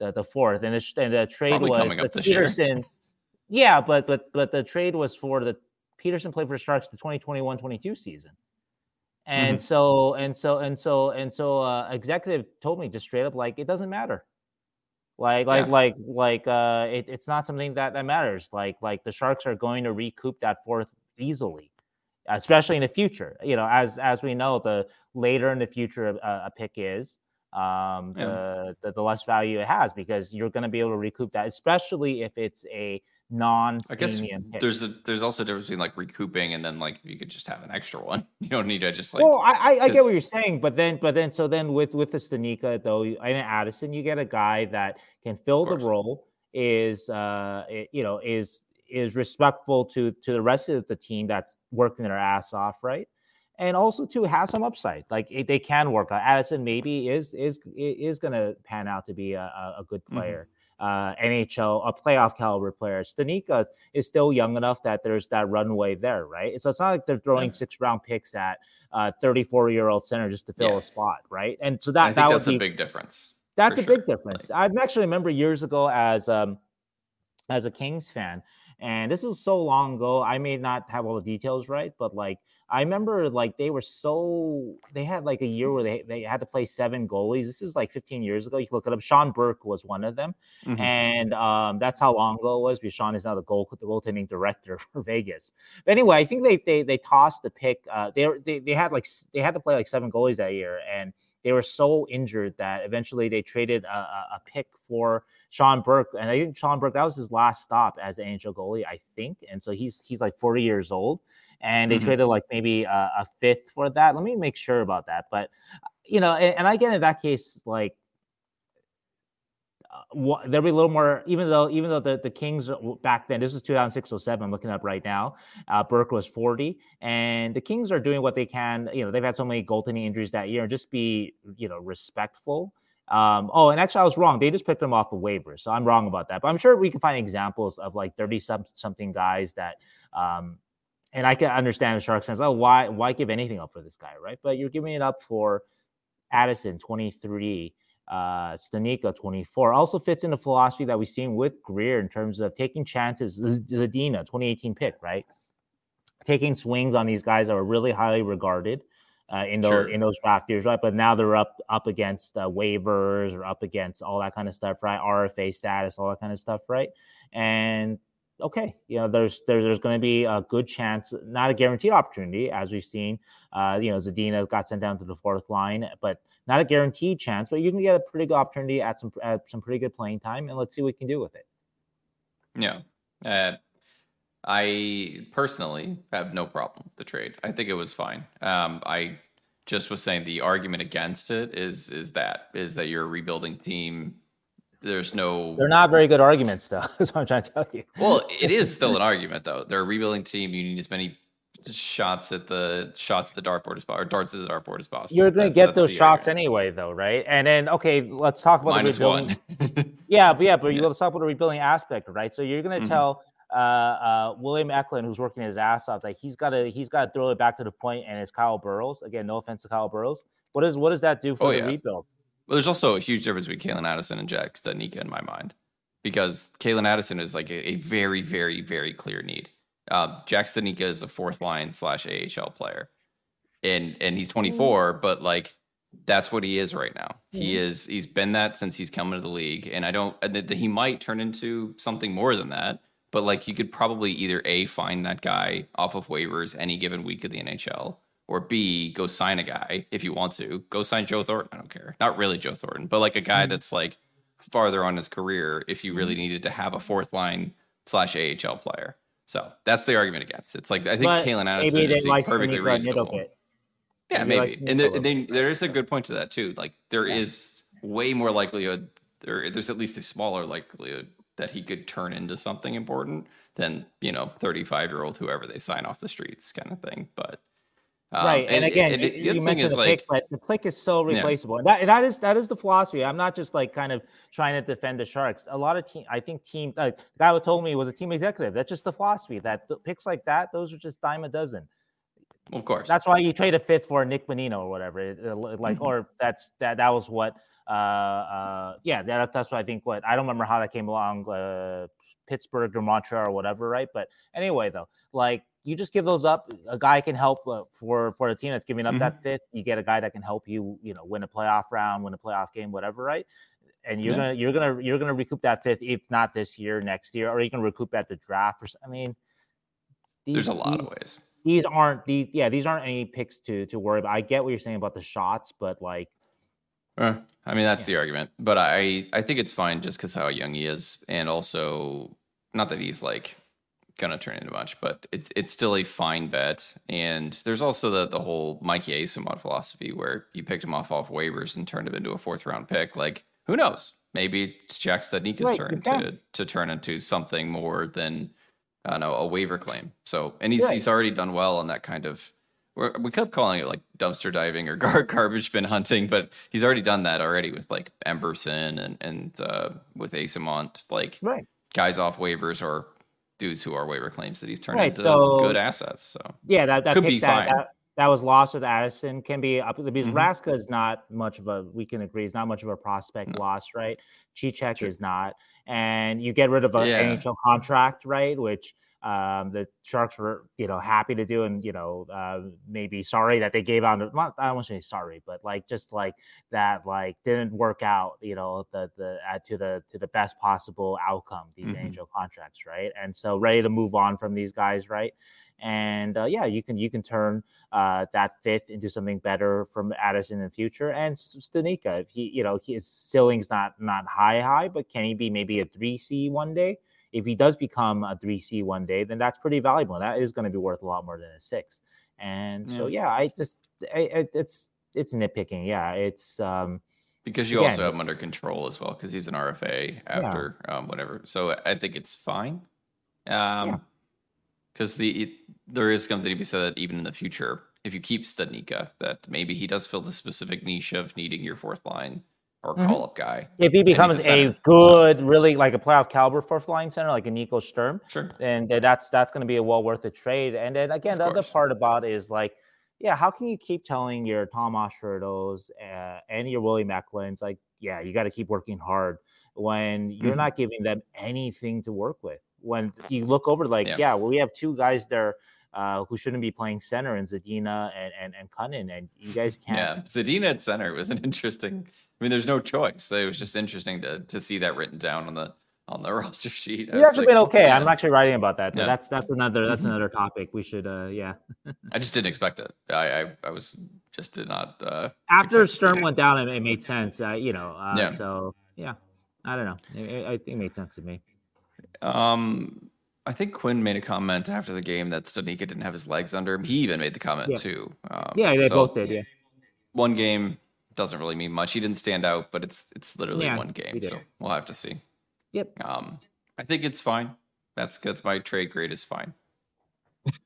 [SPEAKER 1] The the fourth and the, and the trade Probably was the Pedersen. Year. Yeah, but but but the trade was for the Pedersen played for the Sharks the 2021-22 season. And mm-hmm. so and so and so and so uh executive told me just straight up like it doesn't matter. Like like yeah. like like uh it, it's not something that that matters. Like like the Sharks are going to recoup that fourth easily. Especially in the future, you know, as as we know, the later in the future a, a pick is, um, yeah. the, the, the less value it has because you're going to be able to recoup that, especially if it's a non
[SPEAKER 2] I guess there's a there's also a difference between like recouping and then like you could just have an extra one. You don't need to just like
[SPEAKER 1] Well, I I, I get what you're saying, but then but then so then with with the Studnicka though and Addison, you get a guy that can fill the role, is uh you know, is is respectful to to the rest of the team that's working their ass off, right? And also to has some upside. Like it, they can work. Addison maybe is is is going to pan out to be a, a good mm-hmm. player. Uh, NHL, a playoff caliber player. Studnicka is still young enough that there's that runway there, right? So it's not like they're throwing yeah. six round picks at 34 uh, year old center just to fill yeah. a spot, right? And so that, that
[SPEAKER 2] that's
[SPEAKER 1] be,
[SPEAKER 2] a big difference.
[SPEAKER 1] That's a sure. big difference. I actually remember years ago as um, as a Kings fan, And this is so long ago. I may not have all the details right, but like I remember like they were so they had like a year where they, they had to play seven goalies. This is like 15 years ago. You can look it up. Sean Burke was one of them. Mm-hmm. And um, that's how long ago it was because Sean is now the goal the goaltending director for Vegas. But anyway, I think they they they tossed the pick. Uh, they, they they had like they had to play like seven goalies that year and they were so injured that eventually they traded a, a, pick for Sean Burke, and I think Sean Burke that was his last stop as an NHL goalie, I think, and so he's he's like 40 years old, and they mm-hmm. traded like maybe a, a, fifth for that. Let me make sure about that, but you know, and, and I get in that case like there'll be a little more even though even though the, the kings back then this is 2006 07 i'm looking up right now uh, burke was 40 and the kings are doing what they can you know they've had so many goaltending injuries that year and just be you know respectful. Um, oh and actually i was wrong they just picked them off the waivers so i'm wrong about that but i'm sure we can find examples of like 30 something guys that um, and i can understand the sharks fans oh why why give anything up for this guy right? But you're giving it up for addison 23 uh, Studnicka 24 also fits in the philosophy that we've seen with Grier in terms of taking chances. Zadina 2018 pick, right? Taking swings on these guys that were really highly regarded uh, in those sure. in those draft years, right? But now they're up up against uh, waivers or up against all that kind of stuff, right? RFA status, all that kind of stuff, right? And okay, you know, there's there, there's going to be a good chance, not a guaranteed opportunity, as we've seen. Uh, you know, Zadina got sent down to the fourth line, but not a guaranteed chance, but you can get a pretty good opportunity at some at some pretty good playing time, and let's see what we can do with it.
[SPEAKER 2] Yeah, uh, I personally have no problem with the trade. I think it was fine. Um, I just was saying the argument against it is is that is that you're a rebuilding team. There's no.
[SPEAKER 1] They're not very good arguments, though. That's what I'm trying to tell you.
[SPEAKER 2] well, it is still an argument, though. They're a rebuilding team. You need as many shots at the shots at the dartboard as or darts at the dartboard as possible.
[SPEAKER 1] You're going to get those shots area. anyway, though, right? And then okay, let's talk about
[SPEAKER 2] Minus
[SPEAKER 1] the rebuilding.
[SPEAKER 2] one.
[SPEAKER 1] yeah, but yeah, but yeah. let's talk about the rebuilding aspect, right? So you're going to mm-hmm. tell uh, uh, William Eklund, who's working his ass off, that he's got to he's got to throw it back to the point, and it's Kyle Burroughs. Again, no offense to Kyle. What is what does that do for oh, the yeah. rebuild?
[SPEAKER 2] Well, there's also a huge difference between Calen Addison and Jack Studnicka in my mind, because Calen Addison is like a, a very, very, very clear need. Uh, Jack Studnicka is a fourth line slash AHL player, and and he's 24, but like that's what he is right now. He is he's been that since he's come into the league, and I don't that he might turn into something more than that. But like you could probably either a find that guy off of waivers any given week of the NHL, or B go sign a guy if you want to go sign Joe Thornton. I don't care, not really Joe Thornton, but like a guy mm-hmm. that's like farther on his career if you really mm-hmm. needed to have a fourth line slash AHL player. So that's the argument against. It's like I think but Calen Addison maybe is like perfectly reasonable. Yeah, maybe, maybe. and the, then there is a good point to that too. Like there yeah. is way more likelihood there. There's at least a smaller likelihood that he could turn into something important than you know 35 year old whoever they sign off the streets kind of thing. But
[SPEAKER 1] um, right, and, and again, and, and you, mentioned the like, pick, but the click is so replaceable, yeah. and, That that is that is the philosophy. I'm not just like kind of trying to defend the Sharks. A lot of team, I think team, uh, the guy who told me was a team executive. That's just the philosophy. That picks like that, those are just dime a dozen.
[SPEAKER 2] Of course,
[SPEAKER 1] that's why you trade a fifth for Nick Bonino or whatever. Like, mm-hmm. or that's that that was what. Uh, uh, yeah, that, that's what I think. What I don't remember how that came along. Uh, Pittsburgh or Montreal or whatever, right? But anyway, though, like you just give those up. A guy can help uh, for for a team that's giving up mm-hmm. that fifth. You get a guy that can help you, you know, win a playoff round, win a playoff game, whatever, right? And you're yeah. gonna you're gonna you're gonna recoup that fifth, if not this year, next year, or you can recoup at the draft. Or I mean,
[SPEAKER 2] these, there's a lot
[SPEAKER 1] these,
[SPEAKER 2] of ways.
[SPEAKER 1] These aren't these yeah these aren't any picks to to worry about. I get what you're saying about the shots, but like.
[SPEAKER 2] Uh, I mean that's yeah. the argument, but I I think it's fine just because how young he is, and also not that he's like gonna turn into much, but it's it's still a fine bet. And there's also the the whole Mikey Eyssimont philosophy where you picked him off off waivers and turned him into a fourth round pick. Like who knows? Maybe it's Jack Studnicka's right, turn to to turn into something more than I don't know a waiver claim. So and he's right. he's already done well on that kind of. we kept calling it like dumpster diving or gar- garbage bin hunting, but he's already done that already with like Emberson and and uh, with Eyssimont, like
[SPEAKER 1] right.
[SPEAKER 2] guys off waivers or dudes who are waiver claims that he's turned right, into so, good assets. So
[SPEAKER 1] yeah, that, that
[SPEAKER 2] could be
[SPEAKER 1] that,
[SPEAKER 2] fine.
[SPEAKER 1] That, that was lost with Addison can be up because
[SPEAKER 2] Mhm.
[SPEAKER 1] Raska is not much of a we can agree is not much of a prospect
[SPEAKER 2] No.
[SPEAKER 1] loss, right? Cicek
[SPEAKER 2] Sure.
[SPEAKER 1] is not, and you get rid of an
[SPEAKER 2] Yeah.
[SPEAKER 1] NHL contract, right? Which um, the Sharks were you know happy to do, and you know uh, maybe sorry that they gave out. Not, I don't want to say sorry, but like just like that, like didn't work out, you know, the the uh, to the to the best possible outcome these
[SPEAKER 2] Mhm.
[SPEAKER 1] NHL contracts, right? And so ready to move on from these guys, right? And uh, yeah, you can you can turn uh, that fifth into something better from Addison in the future. And Studnicka, if he, you know, he his ceiling's not not high high, but can he be maybe a three C one day? If he does become a three C one day, then that's pretty valuable. That is going to be worth a lot more than a six. And so yeah, I just I, I, it's it's nitpicking. Yeah, it's um
[SPEAKER 2] because you
[SPEAKER 1] Again-
[SPEAKER 2] also have him under control as well because he's an RFA after um, whatever. So I think it's fine. Um, because the it, there is something to be said that even in the future, if you keep Studnicka, that maybe he does fill the specific niche of needing your fourth line or
[SPEAKER 1] Mhm.
[SPEAKER 2] call up guy.
[SPEAKER 1] if he
[SPEAKER 2] he's a
[SPEAKER 1] becomes a,
[SPEAKER 2] center, so-
[SPEAKER 1] good, really like a playoff caliber fourth line center, like a Nico Sturm,
[SPEAKER 2] Sure.
[SPEAKER 1] and then that's that's going to be a well worth a trade. And then again,
[SPEAKER 2] Of
[SPEAKER 1] the other part about it is like, yeah, how can you keep telling your Tomas Hertls uh, and your Willie Eklunds like, yeah, you got to keep working hard when you're
[SPEAKER 2] Mhm.
[SPEAKER 1] not giving them anything to work with. When you look over, like,
[SPEAKER 2] Yeah.
[SPEAKER 1] yeah, well, we have two guys there uh, who shouldn't be playing center, and Zadina and and and Kunin, and you guys can't.
[SPEAKER 2] Yeah, Zadina at center was an interesting. I mean, there's no choice. It was just interesting to to see that written down on the on the roster sheet.
[SPEAKER 1] He's actually
[SPEAKER 2] like,
[SPEAKER 1] been okay. I'm actually writing about that.
[SPEAKER 2] Yeah.
[SPEAKER 1] that's that's another that's
[SPEAKER 2] Mhm.
[SPEAKER 1] another topic. We should uh yeah.
[SPEAKER 2] I just didn't expect it. I I, I was just did not. Uh,
[SPEAKER 1] After
[SPEAKER 2] expect to see Sturm
[SPEAKER 1] went down, it, it made sense. Uh, you know. Uh,
[SPEAKER 2] Yeah.
[SPEAKER 1] So yeah, I don't know. It- it- it made sense to me.
[SPEAKER 2] Um, I think Quinn made a comment after the game that Studnicka didn't have his legs under him. He even made the comment
[SPEAKER 1] Yeah.
[SPEAKER 2] too. Um,
[SPEAKER 1] Yeah, they
[SPEAKER 2] so
[SPEAKER 1] both did. Yeah.
[SPEAKER 2] One game doesn't really mean much. He didn't stand out, but it's it's literally
[SPEAKER 1] Yeah,
[SPEAKER 2] one game, so we'll have to see.
[SPEAKER 1] Yep.
[SPEAKER 2] Um, I think it's fine. That's that's my trade grade is fine.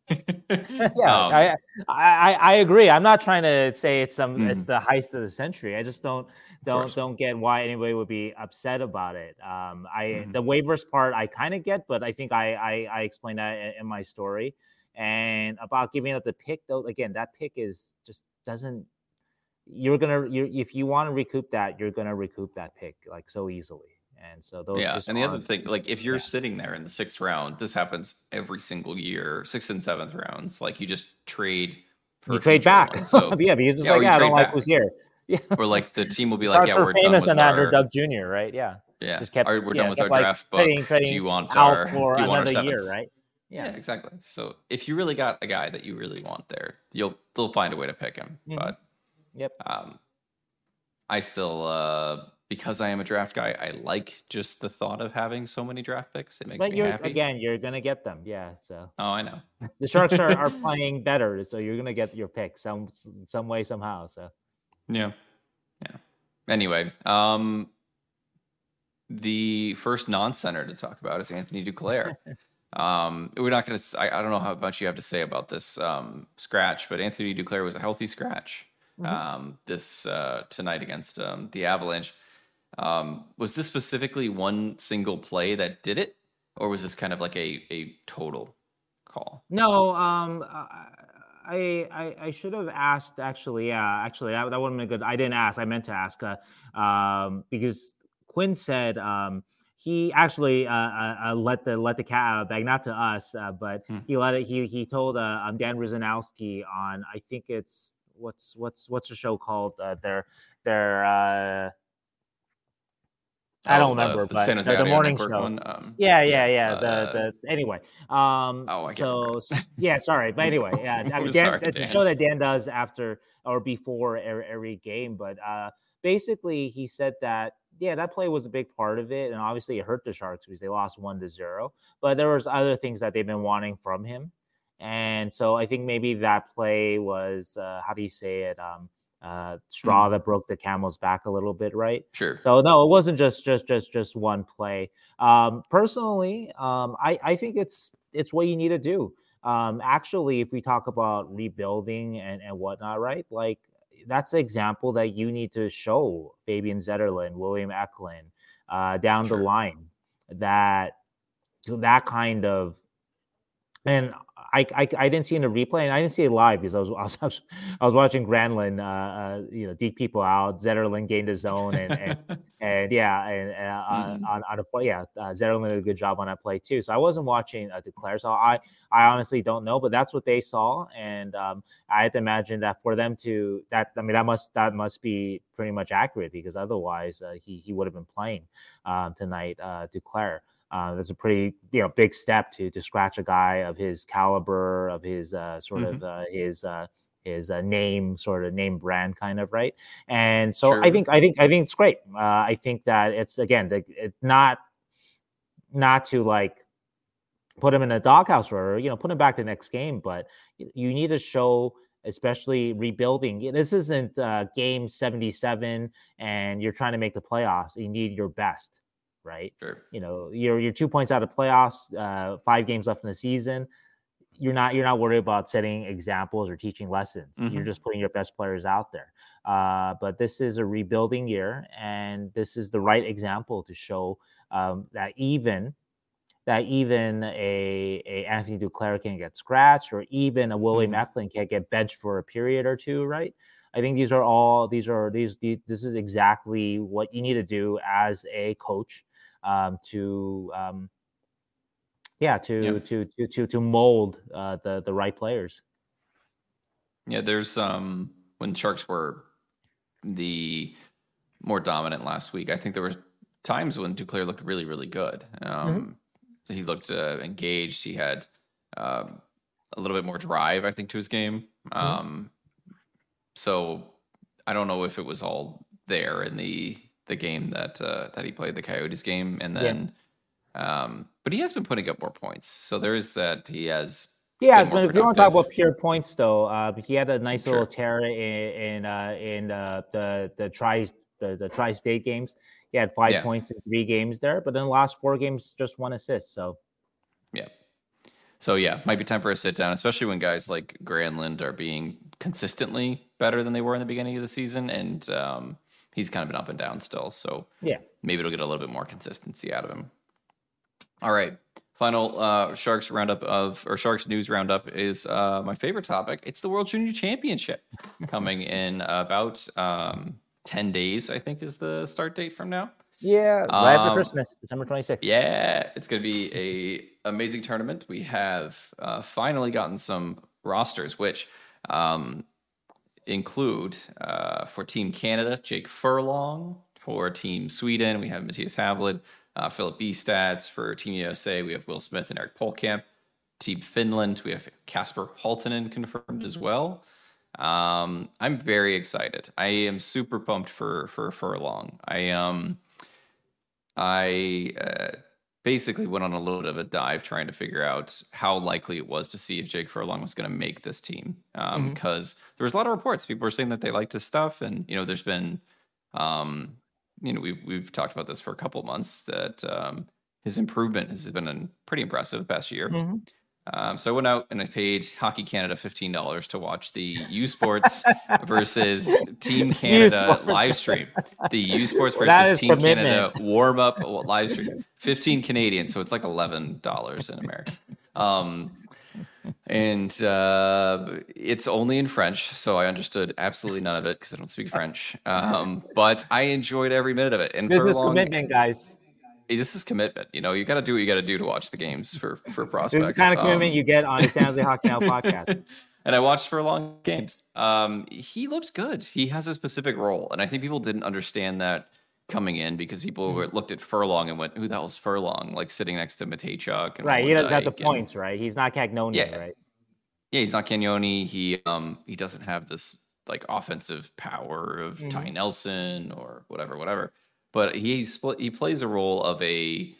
[SPEAKER 1] Yeah,
[SPEAKER 2] Um,
[SPEAKER 1] I, I I agree. I'm not trying to say it's some it's
[SPEAKER 2] Mhm.
[SPEAKER 1] the heist of the century. I just don't don't don't get why anybody would be upset about it. Um, I
[SPEAKER 2] Mhm.
[SPEAKER 1] the waivers part I kind of get, but I think I I, I explained that in, in my story. And about giving up the pick, though, again, that pick is just doesn't. You're gonna you if you want to recoup that, you're gonna recoup that pick like so easily. And so those
[SPEAKER 2] yeah, and the other thing, like if you're
[SPEAKER 1] yeah.
[SPEAKER 2] sitting there in the sixth round, this happens every single year, sixth and seventh rounds. Like you just trade. for
[SPEAKER 1] you trade back.
[SPEAKER 2] one. So,
[SPEAKER 1] yeah, because it's
[SPEAKER 2] Yeah,
[SPEAKER 1] like yeah, I don't like who's here. Yeah.
[SPEAKER 2] or like the team will be like, yeah,
[SPEAKER 1] were
[SPEAKER 2] we're done
[SPEAKER 1] famous
[SPEAKER 2] with
[SPEAKER 1] under
[SPEAKER 2] our,
[SPEAKER 1] Doug Jr., right? Yeah.
[SPEAKER 2] yeah,
[SPEAKER 1] just kept-
[SPEAKER 2] right, we're
[SPEAKER 1] yeah,
[SPEAKER 2] done with our
[SPEAKER 1] like,
[SPEAKER 2] draft book.
[SPEAKER 1] trading-
[SPEAKER 2] Do you want our? do you want our
[SPEAKER 1] another year, right?
[SPEAKER 2] Yeah.
[SPEAKER 1] Yeah.
[SPEAKER 2] exactly. So if you really got a guy that you really want there, you'll they'll find a way to pick him.
[SPEAKER 1] Mhm.
[SPEAKER 2] But
[SPEAKER 1] Yep.
[SPEAKER 2] um, I still uh, because I am a draft guy, I like just the thought of having so many draft picks. It makes
[SPEAKER 1] But
[SPEAKER 2] me
[SPEAKER 1] you're
[SPEAKER 2] happy.
[SPEAKER 1] again, you're gonna get them. Yeah. So
[SPEAKER 2] Oh, I know.
[SPEAKER 1] the Sharks are, are playing better, so you're gonna get your pick some some way somehow. So
[SPEAKER 2] Yeah. Yeah. Anyway, um the first non-center to talk about is Anthony Duclair. um we're not going to I, I don't know how much you have to say about this um scratch, but Anthony Duclair was a healthy scratch
[SPEAKER 1] Mhm.
[SPEAKER 2] um this uh tonight against um the Avalanche. Um was this specifically one single play that did it or was this kind of like a a total call?
[SPEAKER 1] no, um, I I I should have asked actually. Yeah, actually, that, that would have been good. I didn't ask. I meant to ask. Uh, um, because Quinn said um he actually uh, uh, uh let the let the cat out of bag, not to us, uh, but
[SPEAKER 2] Hmm.
[SPEAKER 1] he let it. He he told uh, um, Dan Rusanowsky on I think it's what's what's what's the show called? Uh, their their uh, I don't
[SPEAKER 2] Oh,
[SPEAKER 1] remember,
[SPEAKER 2] the
[SPEAKER 1] but
[SPEAKER 2] San
[SPEAKER 1] the,
[SPEAKER 2] Jose
[SPEAKER 1] the
[SPEAKER 2] Audio
[SPEAKER 1] morning show.
[SPEAKER 2] one, um,
[SPEAKER 1] Yeah, yeah, yeah.
[SPEAKER 2] uh,
[SPEAKER 1] the the anyway. Um
[SPEAKER 2] Oh, I
[SPEAKER 1] so yeah, sorry. But anyway, yeah. I mean Dan,
[SPEAKER 2] sorry,
[SPEAKER 1] it's a show that Dan does after or before every, every game. But uh basically he said that yeah, that play was a big part of it. And obviously it hurt the Sharks because they lost one to zero. But there was other things that they've been wanting from him. And so I think maybe that play was uh how do you say it? Um uh straw that broke the camel's back a little bit, right?
[SPEAKER 2] Sure.
[SPEAKER 1] So no, it wasn't just just just just one play. Um, personally, um, I I think it's it's what you need to do. Um, actually, if we talk about rebuilding and and whatnot, right? Like that's an example that you need to show Fabian Zetterlund, William Eklund, uh, down
[SPEAKER 2] Sure.
[SPEAKER 1] the line that that kind of and I, I, I didn't see in the replay, and I didn't see it live because I was I was, I was watching Granlund, uh, uh, you know, deep people out. Zetterlund gained his zone, and and, and yeah, and uh, mm-hmm. on on a play, yeah, uh, Zetterlund did a good job on that play too. So I wasn't watching uh, Duclair, so I I honestly don't know, but that's what they saw, and um, I had to imagine that for them to that I mean that must that must be pretty much accurate because otherwise uh, he he would have been playing um, tonight, uh, Duclair. Uh, that's a pretty you know big step to to scratch a guy of his caliber, of his uh, sort mm-hmm. of uh, his uh, his uh, name, sort of name brand, kind of right. And so sure. I think I think I think it's great. Uh, I think that it's again the, it, not not to like put him in a doghouse or you know put him back to the next game, but you need to show especially rebuilding. This isn't uh, game 77 and you're trying to make the playoffs. You need your best right?
[SPEAKER 2] Sure.
[SPEAKER 1] You know, you're you're two points out of playoffs, uh, five games left in the season. You're not you're not worried about setting examples or teaching lessons. Mm-hmm. You're just putting your best players out there. Uh, but this is a rebuilding year, and this is the right example to show um, that even that even a, a Anthony Duclair can get scratched, or even a Willie mm-hmm. Eklund can get benched for a period or two, right? I think these are all these are these, these this is exactly what you need to do as a coach um, to um, yeah to, to to to to mold uh, the the right players.
[SPEAKER 2] Yeah, there's um when Sharks were the more dominant last week. I think there were times when Duclair looked really really good. Um, mm-hmm. He looked uh, engaged. He had um, a little bit more drive, I think, to his game. Mm-hmm. Um, so I don't know if it was all there in the the game that uh, that he played, the Coyotes game, and then, yeah. um, but he has been putting up more points. So there is that he has.
[SPEAKER 1] Yeah, but if you want to talk about pure points, though, uh, he had a nice sure. little tear in in uh, in uh, the the tri the, the tri state games. He had five yeah. points in three games there, but then the last four games, just one assist. So,
[SPEAKER 2] yeah. So yeah, might be time for a sit down, especially when guys like Granlund are being consistently better than they were in the beginning of the season, and um, he's kind of been up and down still. So
[SPEAKER 1] yeah,
[SPEAKER 2] maybe it'll get a little bit more consistency out of him. All right. Final uh, Sharks roundup of or Sharks news roundup is uh, my favorite topic. It's the World Junior Championship coming in about um, ten days. I think is the start date from now.
[SPEAKER 1] Yeah, right um, after Christmas, December 26th.
[SPEAKER 2] Yeah, it's going to be a amazing tournament. We have uh, finally gotten some rosters, which um, include uh, for Team Canada, Jake Furlong. For Team Sweden, we have Mattias Hävelid, uh, Filip Bystedt. For Team USA, we have Will Smith and Eric Pohlkamp. Team Finland, we have Kasper Halttunen confirmed as well. Um, I'm very excited. I am super pumped for for Furlong. I um, I uh, basically went on a little bit of a dive trying to figure out how likely it was to see if Jake Furlong was going to make this team. Because um, mm-hmm. there was a lot of reports. People were saying that they liked his stuff, and you know, there's been, um, you know, we've we've talked about this for a couple months that um, his improvement has been pretty impressive the past year. Mm-hmm. Um, so I went out and I paid Hockey Canada fifteen dollars to watch the U Sports versus Team Canada live stream. The U Sports versus Team commitment. Canada warm up live stream. Fifteen Canadian, so it's like eleven dollars in America. Um, and uh, it's only in French, so I understood absolutely none of it because I don't speak French. Um, but I enjoyed every minute of it. And
[SPEAKER 1] this is commitment, guys
[SPEAKER 2] this is commitment. You know, you got to do what you got to do to watch the games for for prospects.
[SPEAKER 1] This is the kind of commitment um, you get on the San Jose Hockey Now podcast.
[SPEAKER 2] and I watched for long games. Um, he looked good. He has a specific role, and I think people didn't understand that coming in because people mm-hmm. looked at Furlong and went, "Who the hell's Furlong?" Like sitting next to Mateychuk.
[SPEAKER 1] right, he doesn't have the points. right, he's not Cagnoni. Yeah, right.
[SPEAKER 2] Yeah, he's not Cagnoni. He um he doesn't have this like offensive power of mm-hmm. Ty Nelson or whatever, whatever but he split, he plays a role of a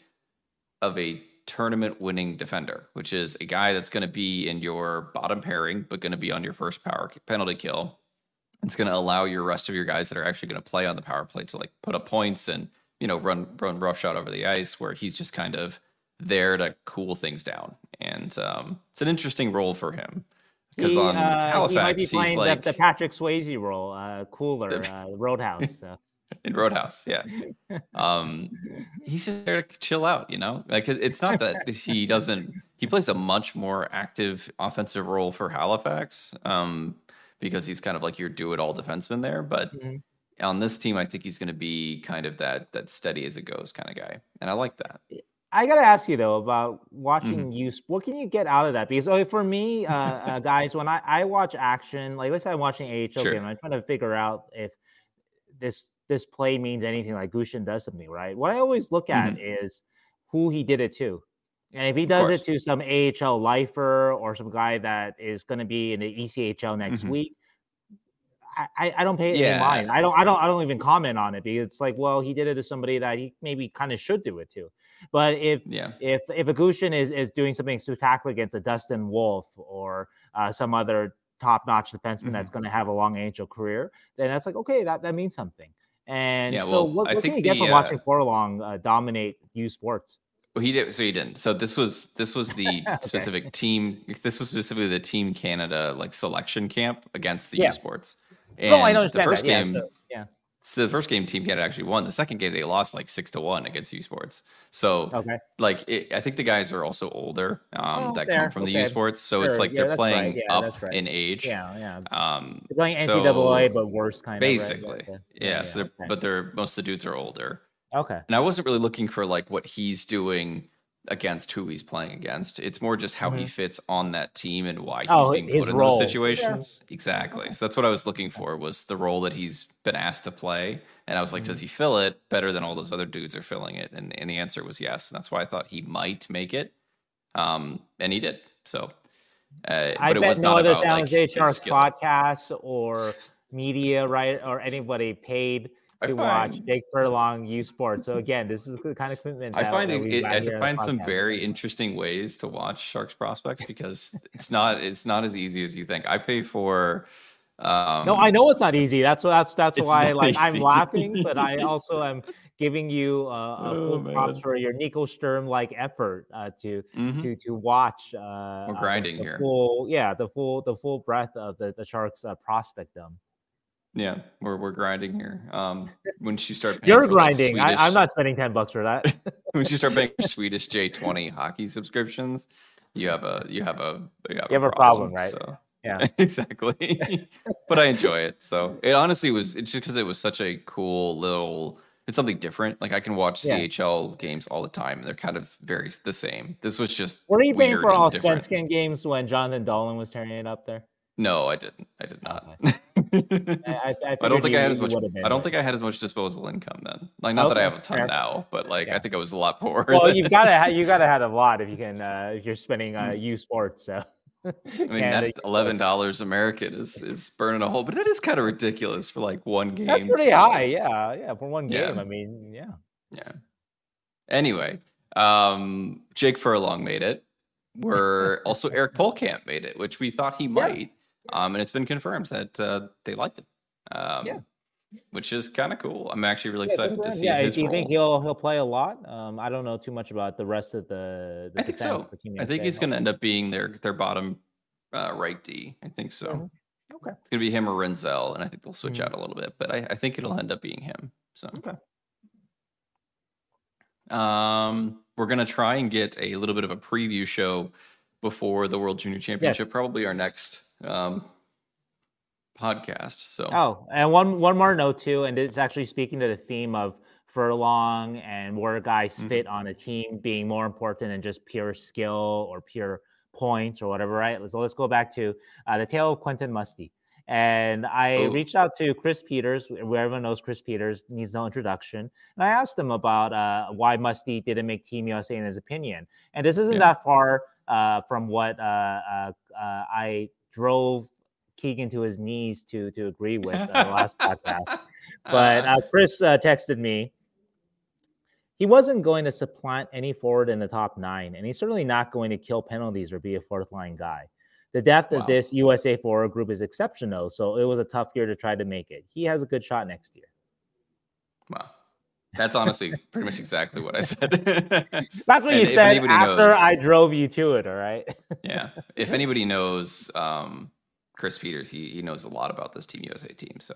[SPEAKER 2] of a tournament winning defender, which is a guy that's going to be in your bottom pairing, but going to be on your first power penalty kill. It's going to allow your rest of your guys that are actually going to play on the power play to like put up points and you know run run rough shot over the ice, where he's just kind of there to cool things down. And um, it's an interesting role for him because on uh, Halifax, he might be playing like,
[SPEAKER 1] the, the, Patrick Swayze role, uh, cooler, the, uh, Roadhouse. So.
[SPEAKER 2] in Roadhouse. Yeah. Um, he's just there to chill out, you know. Like it's not that he doesn't he plays a much more active offensive role for Halifax um, because he's kind of like your do it all defenseman there. But mm-hmm. on this team, I think he's going to be kind of that that steady as it goes kind of guy, and I like that.
[SPEAKER 1] I got to ask you though about watching mm-hmm. you. What can you get out of that? Because for me, uh, uh, guys, when I, I watch action, like let's say I'm watching AHL sure. game, I'm trying to figure out if this this play means anything. Like Gushchin does something right. What I always look at mm-hmm. is who he did it to. And if he does it to some AHL lifer or some guy that is going to be in the ECHL next mm-hmm. week, I, I don't pay yeah. any mind. I don't I don't I don't even comment on it because it's like, well, he did it to somebody that he maybe kind of should do it to. But if yeah. if if Augustin is is doing something spectacular against a Dustin Wolf or uh, some other top notch defenseman mm-hmm. that's going to have a long AHL career, then that's like okay, that that means something. And yeah, so, well, what, what can you get the, from watching uh, Furlong uh, dominate U Sports?
[SPEAKER 2] Well, he did. So he didn't. So this was this was the okay. specific team. This was specifically the Team Canada like selection camp against the yeah. U Sports. And
[SPEAKER 1] oh, I understand the first that. game,
[SPEAKER 2] yeah, so, yeah. So the first game, Team Canada actually won. The second game, they lost like six to one against U Sports. So, okay. like, it, I think the guys are also older um, oh, that come from okay. the U Sports. So sure. it's like yeah, they're playing right. yeah, up right. in age.
[SPEAKER 1] Yeah, yeah. Um, they're playing NCAA, so but worse kind
[SPEAKER 2] basically,
[SPEAKER 1] of.
[SPEAKER 2] Basically, yeah. yeah. So, they're, okay. but they're most of the dudes are older.
[SPEAKER 1] Okay.
[SPEAKER 2] And I wasn't really looking for like what he's doing against who he's playing against. It's more just how mm-hmm. he fits on that team and why he's oh, being put in role. those situations. Yeah. Exactly. Okay. So that's what I was looking for was the role that he's been asked to play. And I was like, mm-hmm. does he fill it better than all those other dudes are filling it? And, and the answer was yes. And that's why I thought he might make it. Um, and he did. So uh, I
[SPEAKER 1] bet no other San Jose like, Sharks podcasts or media, right, or anybody paid to find, watch Jake Furlong U Sports. So again, this is the kind of commitment.
[SPEAKER 2] I find it, it I find some very interesting ways to watch Sharks prospects because it's not it's not as easy as you think. I pay for.
[SPEAKER 1] Um, no, I know it's not easy. That's that's that's why like easy. I'm laughing, but I also am giving you uh, a oh, full props for your Nico Sturm like effort uh, to mm-hmm. to to watch. Uh,
[SPEAKER 2] We're grinding
[SPEAKER 1] the,
[SPEAKER 2] the here.
[SPEAKER 1] Full, yeah, the full the full breadth of the the Sharks uh, prospectdom.
[SPEAKER 2] Yeah, we're we're grinding here. Um, when you start,
[SPEAKER 1] you're grinding. Like Swedish, I, am not spending ten bucks for that.
[SPEAKER 2] when you start paying Swedish J20 hockey subscriptions, you have a you have a
[SPEAKER 1] you have, you have a, problem, problem, right? So.
[SPEAKER 2] Yeah, exactly. but I enjoy it. So it honestly was. It's just because it was such a cool little. It's something different. Like I can watch yeah. CHL games all the time, and they're kind of very the same. This was just.
[SPEAKER 1] What are you paying for Allsvenskan games when Jonathan Dahlen was tearing it up there?
[SPEAKER 2] No, I didn't. I did not. Okay. I, I, I, don't think I had as much. I don't think I had as much disposable income then. Like, not okay, that I have a ton fair. now, but like, yeah. I think I was a lot poorer.
[SPEAKER 1] Well, you've got to you got to have a lot if you can uh, if you're spending uh, U Sports. So.
[SPEAKER 2] I mean, that eleven dollars American is is burning a hole, but it is kind of ridiculous for like one game.
[SPEAKER 1] That's pretty high, yeah, yeah, for one game. Yeah. I mean, yeah,
[SPEAKER 2] yeah. Anyway, um, Jake Furlong made it. Where also Eric Pohlkamp made it, which we thought he might. Um, and it's been confirmed that uh, they liked it. Um, yeah. Which is kind of cool. I'm actually really yeah, excited to see. Yeah, his do
[SPEAKER 1] you role. think he'll he'll play a lot? Um, I don't know too much about the rest of the. the
[SPEAKER 2] I think so. I think he's going to end up being their their bottom uh, right D. I think so.
[SPEAKER 1] Mm-hmm. Okay.
[SPEAKER 2] It's going to be him or Rinzel, and I think they'll switch mm-hmm. out a little bit, but I, I think it'll end up being him. So.
[SPEAKER 1] Okay.
[SPEAKER 2] Um, we're gonna try and get a little bit of a preview show before the World Junior Championship. Yes. Probably our next um, podcast. So
[SPEAKER 1] oh, and one one more note too, and it's actually speaking to the theme of furlong and where guys mm-hmm. fit on a team being more important than just pure skill or pure points or whatever. Right. So let's go back to uh, the tale of Quentin Musty. And I Ooh. reached out to Chris Peters, where everyone knows Chris Peters needs no introduction. And I asked him about uh, why Musty didn't make Team USA in his opinion. And this isn't yeah. that far uh, from what uh, uh, uh I drove Keegan to his knees to to agree with uh, the last podcast. But uh, Chris uh, texted me. He wasn't going to supplant any forward in the top nine, and he's certainly not going to kill penalties or be a fourth line guy. The depth wow. of this USA forward group is exceptional, so it was a tough year to try to make it. He has a good shot next year.
[SPEAKER 2] Wow. That's honestly pretty much exactly what I said.
[SPEAKER 1] That's what you said after knows, I drove you to it. All right.
[SPEAKER 2] yeah. If anybody knows um, Chris Peters, he he knows a lot about this Team USA team. So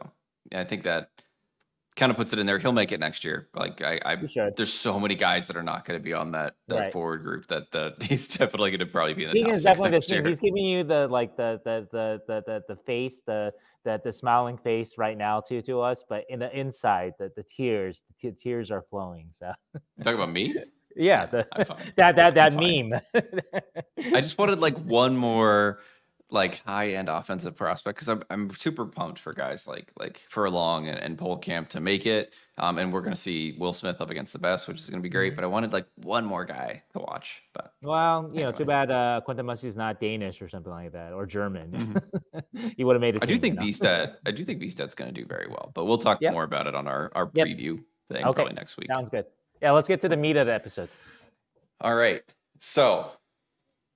[SPEAKER 2] I think that kind of puts it in there. He'll make it next year. Like I, I there's so many guys that are not going to be on that, that right. forward group that the he's definitely going to probably be in the he top six next year.
[SPEAKER 1] He's giving you the like the the the the the, the face the the the smiling face right now to to us, but in the inside that the tears the t- tears are flowing. So
[SPEAKER 2] talk about me.
[SPEAKER 1] Yeah, the, that that that meme.
[SPEAKER 2] I just wanted like one more like high end offensive prospect because I'm I'm super pumped for guys like like Furlong and, and Pohlkamp to make it. Um, and we're gonna see Will Smith up against the best, which is gonna be great. Mm-hmm. But I wanted like one more guy to watch. But
[SPEAKER 1] well, you anyway. know, too bad uh Quentin Musty is not Danish or something like that or German. Mm-hmm. he would have made it.
[SPEAKER 2] I do think Bystedt. I do think Bystedt's gonna do very well, but we'll talk yep. more about it on our our yep. preview thing okay. probably next week.
[SPEAKER 1] Sounds good. Yeah, let's get to the meat of the episode.
[SPEAKER 2] All right. So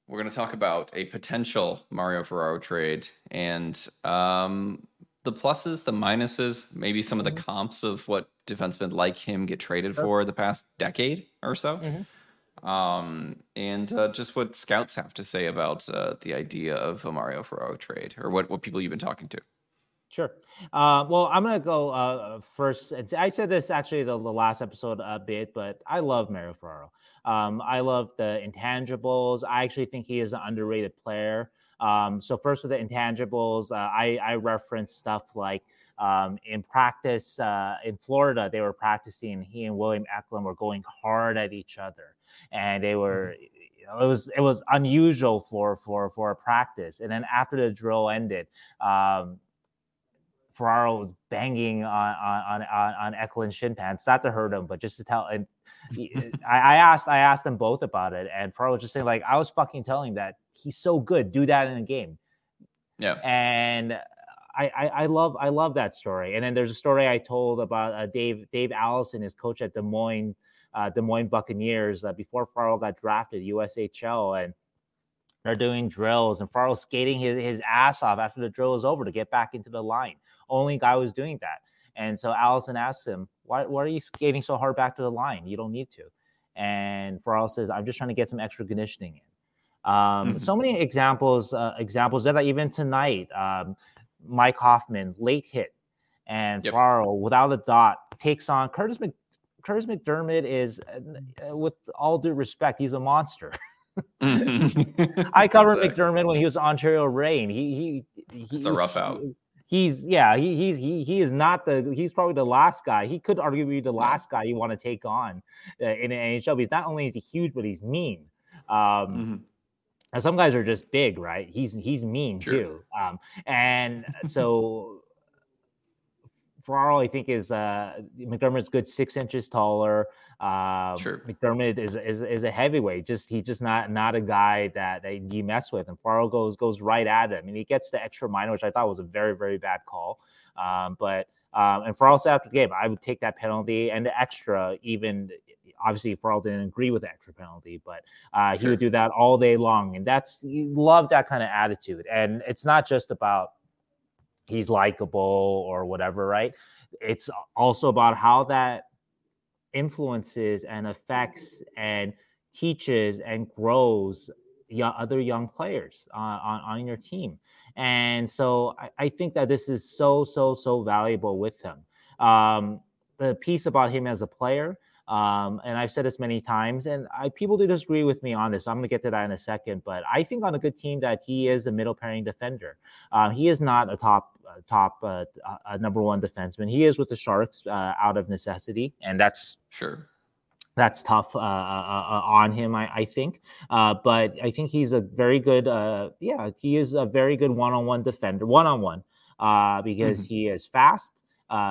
[SPEAKER 2] we're going to talk about a potential Mario Ferraro trade and um, the pluses, the minuses, maybe some of the mm-hmm. comps of what defensemen like him get traded for the past decade or so. Mm-hmm. Um, and uh, just what scouts have to say about uh, the idea of a Mario Ferraro trade or what, what people you've been talking to.
[SPEAKER 1] Sure. Uh, well, I'm gonna go uh, first. I said this actually the, the, last episode a bit, but I love Mario Ferraro. Um, I love the intangibles. I actually think he is an underrated player. Um, so first with the intangibles, uh, I, I reference stuff like um, in practice uh, in Florida, they were practicing. And he and William Eklund were going hard at each other, and they were. Mm-hmm. It was it was unusual for for for a practice. And then after the drill ended, um, Ferraro was banging on on on, on Eklund's shin pants, not to hurt him, but just to tell. And I, I, asked I asked them both about it, and Ferraro was just saying like I was fucking telling that he's so good, do that in a game.
[SPEAKER 2] Yeah,
[SPEAKER 1] and. I, I, I love I love that story. And then there's a story I told about uh, Dave Dave Allison, his coach at Des Moines uh, Des Moines Buccaneers uh, before Ferraro got drafted USHL, and they're doing drills, and Ferraro skating his, his ass off after the drill is over to get back into the line. Only guy was doing that. And so Allison asks him, why, why are you skating so hard back to the line? You don't need to. And Ferraro says, I'm just trying to get some extra conditioning in. Um, mm-hmm. So many examples, uh, examples that even tonight, um, Mike Hoffman, late hit, and yep. Ferraro, without a dot, takes on Kurtis, Mc, Kurtis MacDermid is, uh, with all due respect, he's a monster. Mm-hmm. I covered MacDermid when he was Ontario Reign. He he,
[SPEAKER 2] he it's a rough out
[SPEAKER 1] he's yeah he he's he he is not the he's probably the last guy he could arguably be the last guy you want to take on uh, in an NHL because not only is he huge but he's mean um mm-hmm. and some guys are just big right he's he's mean sure. too um and so Ferraro, I think, is uh, MacDermid's good six inches taller. Uh,
[SPEAKER 2] sure.
[SPEAKER 1] MacDermid is, is is a heavyweight. Just he's just not not a guy that, that you mess with. And Ferraro goes goes right at him, and he gets the extra minor, which I thought was a very very bad call. Um, but um, and Ferraro said after the game, I would take that penalty and the extra. Even obviously, Ferraro didn't agree with the extra penalty, but uh, he sure. would do that all day long, and that's he loved that kind of attitude. And it's not just about he's likable or whatever, right? It's also about how that influences and affects and teaches and grows other young players uh, on, on your team. And so I, I, think that this is so, so, so valuable with him. Um, the piece about him as a player um, and I've said this many times, and I, people do disagree with me on this. I'm going to get to that in a second, but I think on a good team that he is a middle pairing defender. Uh, he is not a top top uh, uh, number one defenseman. He is with the Sharks uh, out of necessity, and that's
[SPEAKER 2] sure
[SPEAKER 1] that's tough uh, uh, uh, on him, I, I think. but I think he's a very good, yeah, he is a very good one-on-one defender, one-on-one, because mm-hmm. he is fast,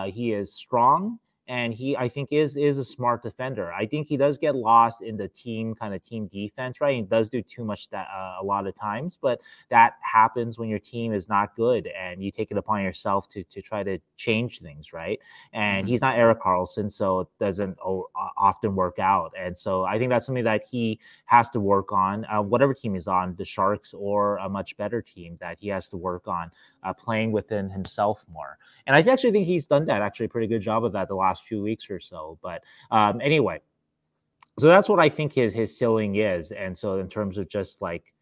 [SPEAKER 1] he is strong, and he I think is is a smart defender. I think he does get lost in the team kind of team defense, right? He does do too much that uh, a lot of times, but that happens when your team is not good and you take it upon yourself to to try to change things, right? And mm-hmm. he's not Erik Karlsson, so it doesn't oh, often work out. And so I think that's something that he has to work on, uh, whatever team he's on, the Sharks or a much better team that he has to work on uh, playing within himself more. And I actually think he's done that actually a pretty good job of that the last few weeks or so. But um, anyway, so that's what I think his his ceiling is. And so in terms of just like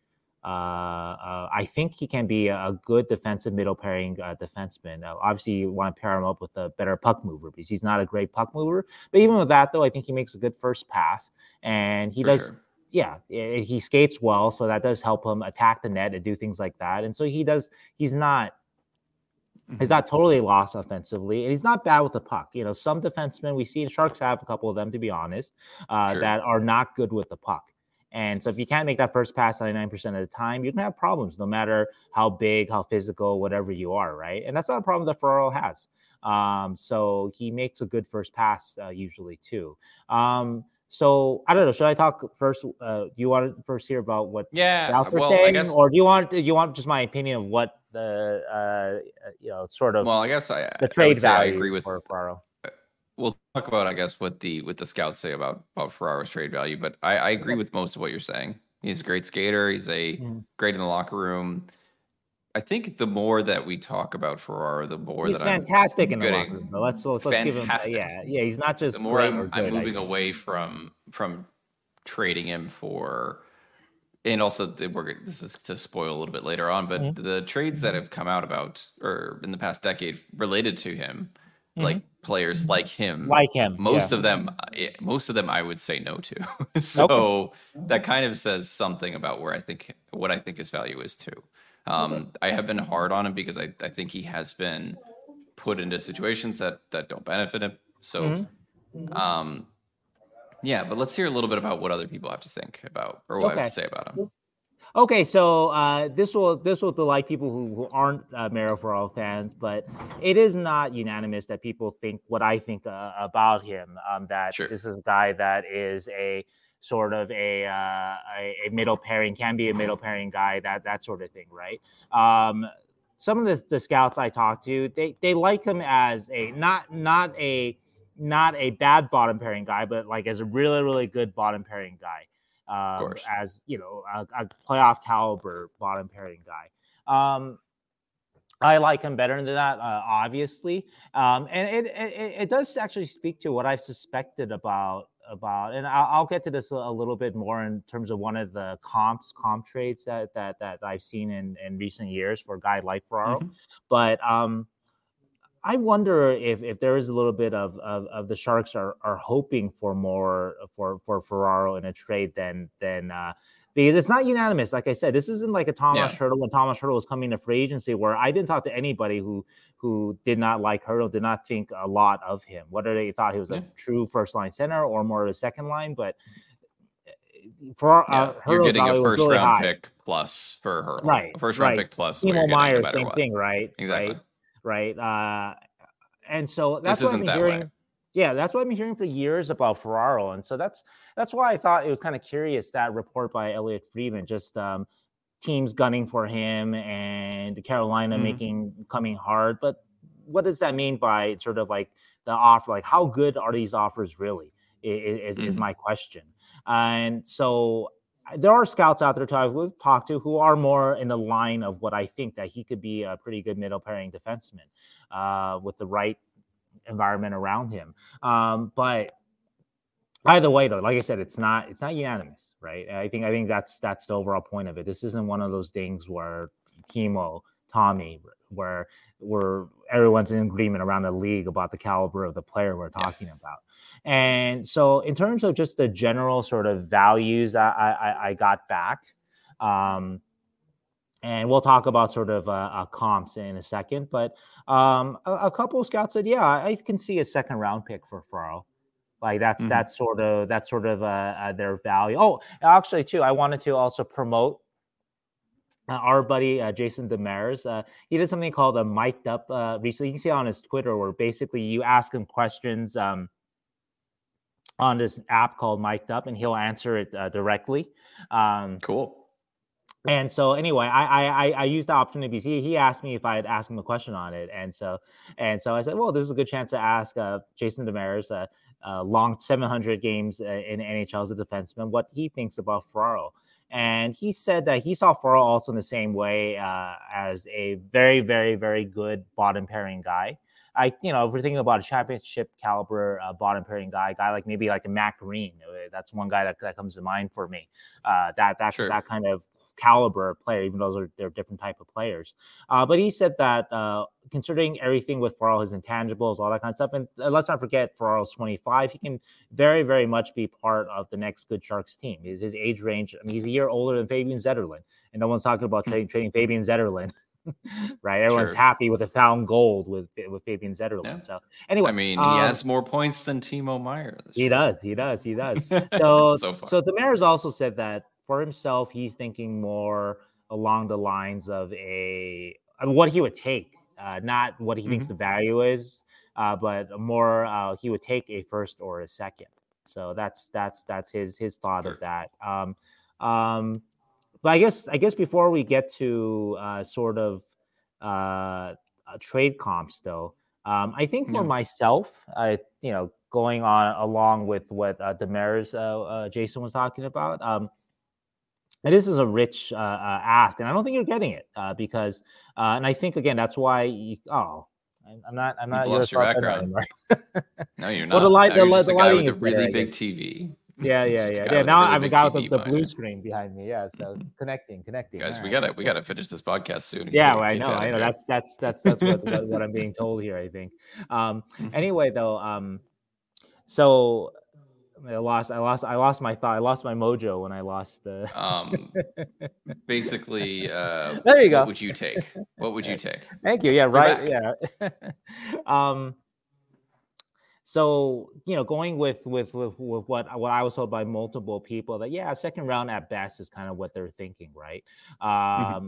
[SPEAKER 1] uh, uh, I think he can be a good defensive middle pairing uh, defenseman. obviously, you want to pair him up with a better puck mover because he's not a great puck mover. But even with that, though, I think he makes a good first pass, and he For does. Sure. Yeah, he skates well, so that does help him attack the net and do things like that. And so he does. He's not He's mm-hmm. not totally lost offensively, and he's not bad with the puck. You know, some defensemen we see, Sharks have a couple of them, to be honest, uh, sure. that are not good with the puck. And so if you can't make that first pass 99% of the time, you're gonna have problems no matter how big, how physical, whatever you are, right? And that's not a problem that Ferraro has. Um, so he makes a good first pass uh, usually too. Um, so I don't know. Should I talk first? Uh, do you want to first hear about what
[SPEAKER 2] yeah,
[SPEAKER 1] scouts are well, saying, guess... or do you want do you want just my opinion of what the uh, you know sort of
[SPEAKER 2] well? I guess I
[SPEAKER 1] the trade
[SPEAKER 2] I
[SPEAKER 1] value
[SPEAKER 2] I agree with
[SPEAKER 1] for Ferraro
[SPEAKER 2] we'll talk about, I guess, what the what the scouts say about about Ferraro's trade value. But I, I agree with most of what you're saying. He's a great skater. He's a mm. great in the locker room. I think the more that we talk about Ferraro, the more
[SPEAKER 1] he's
[SPEAKER 2] that
[SPEAKER 1] fantastic
[SPEAKER 2] I'm
[SPEAKER 1] in the locker room. Let's let's, let's give him yeah yeah. He's not just
[SPEAKER 2] the more I'm, I'm moving away from from trading him for and also we're this is to spoil a little bit later on, but mm-hmm. the trades that mm-hmm. have come out about or in the past decade related to him mm-hmm. like players mm-hmm. like him
[SPEAKER 1] like him
[SPEAKER 2] most yeah. of them eh, most of them i would say no to so okay. that kind of says something about where i think what i think his value is too um, okay. i have been hard on him because I, I think he has been put into situations that that don't benefit him so mm-hmm. mm-hmm. um yeah but let's hear a little bit about what other people have to think about or what okay. have to say about him
[SPEAKER 1] Okay, so uh, this will this will delight people who, who aren't uh, All fans, but it is not unanimous that people think what I think uh, about him. Um, that sure. this is a guy that is a sort of a, uh, a, a middle pairing, can be a middle pairing guy, that that sort of thing, right? Um, some of the, the scouts I talked to, they they like him as a not not a not a bad bottom pairing guy, but like as a really really good bottom pairing guy um, as you know a, a, playoff caliber bottom pairing guy. Um, I like him better than that, uh, obviously, um, and it, it, it does actually speak to what I've suspected about about, and I'll, I'll get to this a, a, little bit more in terms of one of the comps comp trades that that that I've seen in in recent years for a guy like Ferraro, mm-hmm. but um, I wonder if if there is a little bit of of, of the Sharks are are hoping for more for for Ferraro in a trade than than uh, because it's not unanimous. Like I said, this isn't like a Thomas yeah. Hertl when Thomas Hertl was coming to free agency, where I didn't talk to anybody who who did not like Hertl, did not think a lot of him. Whether they thought he was yeah. a true first line center or more of a second line, but eh, for
[SPEAKER 2] yeah, uh, you're getting a first really round high. pick plus for her,
[SPEAKER 1] right?
[SPEAKER 2] A first
[SPEAKER 1] right.
[SPEAKER 2] round pick plus.
[SPEAKER 1] Timo Meier, same thing, right?
[SPEAKER 2] Exactly.
[SPEAKER 1] Right? Right? Uh, and so that's what I'm hearing. Way. Yeah, that's what I've been hearing for years about Ferraro, and so that's that's why I thought it was kind of curious that report by Elliotte Friedman, just um, teams gunning for him and Carolina mm-hmm. making coming hard. But what does that mean by sort of like the offer? Like, how good are these offers really? Is mm-hmm. is my question. And so there are scouts out there too we've talked to who are more in the line of what I think that he could be a pretty good middle pairing defenseman uh, with the right environment around him. Um, but either way, though, like I said, it's not it's not unanimous, right? I think I think that's that's the overall point of it. This isn't one of those things where Timo, Tommy, where where everyone's in agreement around the league about the caliber of the player we're talking yeah. about. And so, in terms of just the general sort of values that I, I, I got back, um, and we'll talk about sort of uh, uh, comps in a second. But um, a, a, couple of scouts said, "Yeah, I can see a second round pick for Ferraro. Like that's mm-hmm. that's sort of that's sort of uh, uh, their value." Oh, actually, too, I wanted to also promote uh, our buddy uh, Jason Demers, uh, he did something called a mic'd up uh, recently. You can see on his Twitter where basically you ask him questions um, on this app called Mic'd Up, and he'll answer it uh, directly.
[SPEAKER 2] Um, cool.
[SPEAKER 1] And so anyway, I I I used the opportunity because he, he asked me if I had asked him a question on it, and so and so I said, well, this is a good chance to ask uh, Jason Demers, uh, uh, long 700 games uh, in NHL as a defenseman, what he thinks about Ferraro. And he said that he saw Ferraro also in the same way uh, as a very, very, very good bottom pairing guy. I, you know, if we're thinking about a championship caliber uh, bottom pairing guy, guy like maybe like a Matt Greene, uh, that's one guy that, that comes to mind for me. Uh, that that sure. that kind of caliber player, even though those are they're different type of players. Uh, but he said that uh, considering everything with Ferraro, his intangibles, all that kind of stuff, and uh, let's not forget Ferraro's 25, he can very, very much be part of the next good Sharks team. His, his age range, I mean, he's a year older than Fabian Zetterlund, and no one's talking about hmm. trading, trading Fabian Zetterlund. right? Everyone's sure. happy with a found gold with with Fabian Zetterlund. Yeah. So anyway,
[SPEAKER 2] I mean, um, he has more points than Timo Meier.
[SPEAKER 1] He does. He does. He does. So so, so Demers also said that for himself, he's thinking more along the lines of a I mean, what he would take, uh, not what he mm-hmm. thinks the value is, uh, but more uh, he would take a first or a second. So that's that's that's his his thought sure. of that. Um, um, but I guess I guess before we get to uh, sort of uh, trade comps, though, um, I think for myself, I you know going on along with what uh, Demers uh, uh, Jason was talking about. Um, this is a rich uh, uh, ask, and I don't think you're getting it uh, because, uh, and I think again that's why. You, oh, I'm not. I'm not.
[SPEAKER 2] You've lost your background. no, you're not. Well, the light, the, the, the guy with a really big TV.
[SPEAKER 1] Yeah, yeah, yeah. Yeah. Now I've got the, the blue screen behind me. Yeah. So connecting, connecting.
[SPEAKER 2] Guys, we gotta we gotta finish this podcast soon.
[SPEAKER 1] yeah, well, I know. I know. That's that's that's that's what, what, what I'm being told here. I think. Um. Mm-hmm. Anyway, though. Um. So I lost. I lost. I lost my thought. I lost my mojo when I lost the.
[SPEAKER 2] um, basically, uh,
[SPEAKER 1] there you go.
[SPEAKER 2] What would you take? What would you take?
[SPEAKER 1] Thank you. Yeah. Right. Yeah. um so you know going with, with with with, what what i was told by multiple people that yeah second round at best is kind of what they're thinking right mm-hmm. um mm-hmm.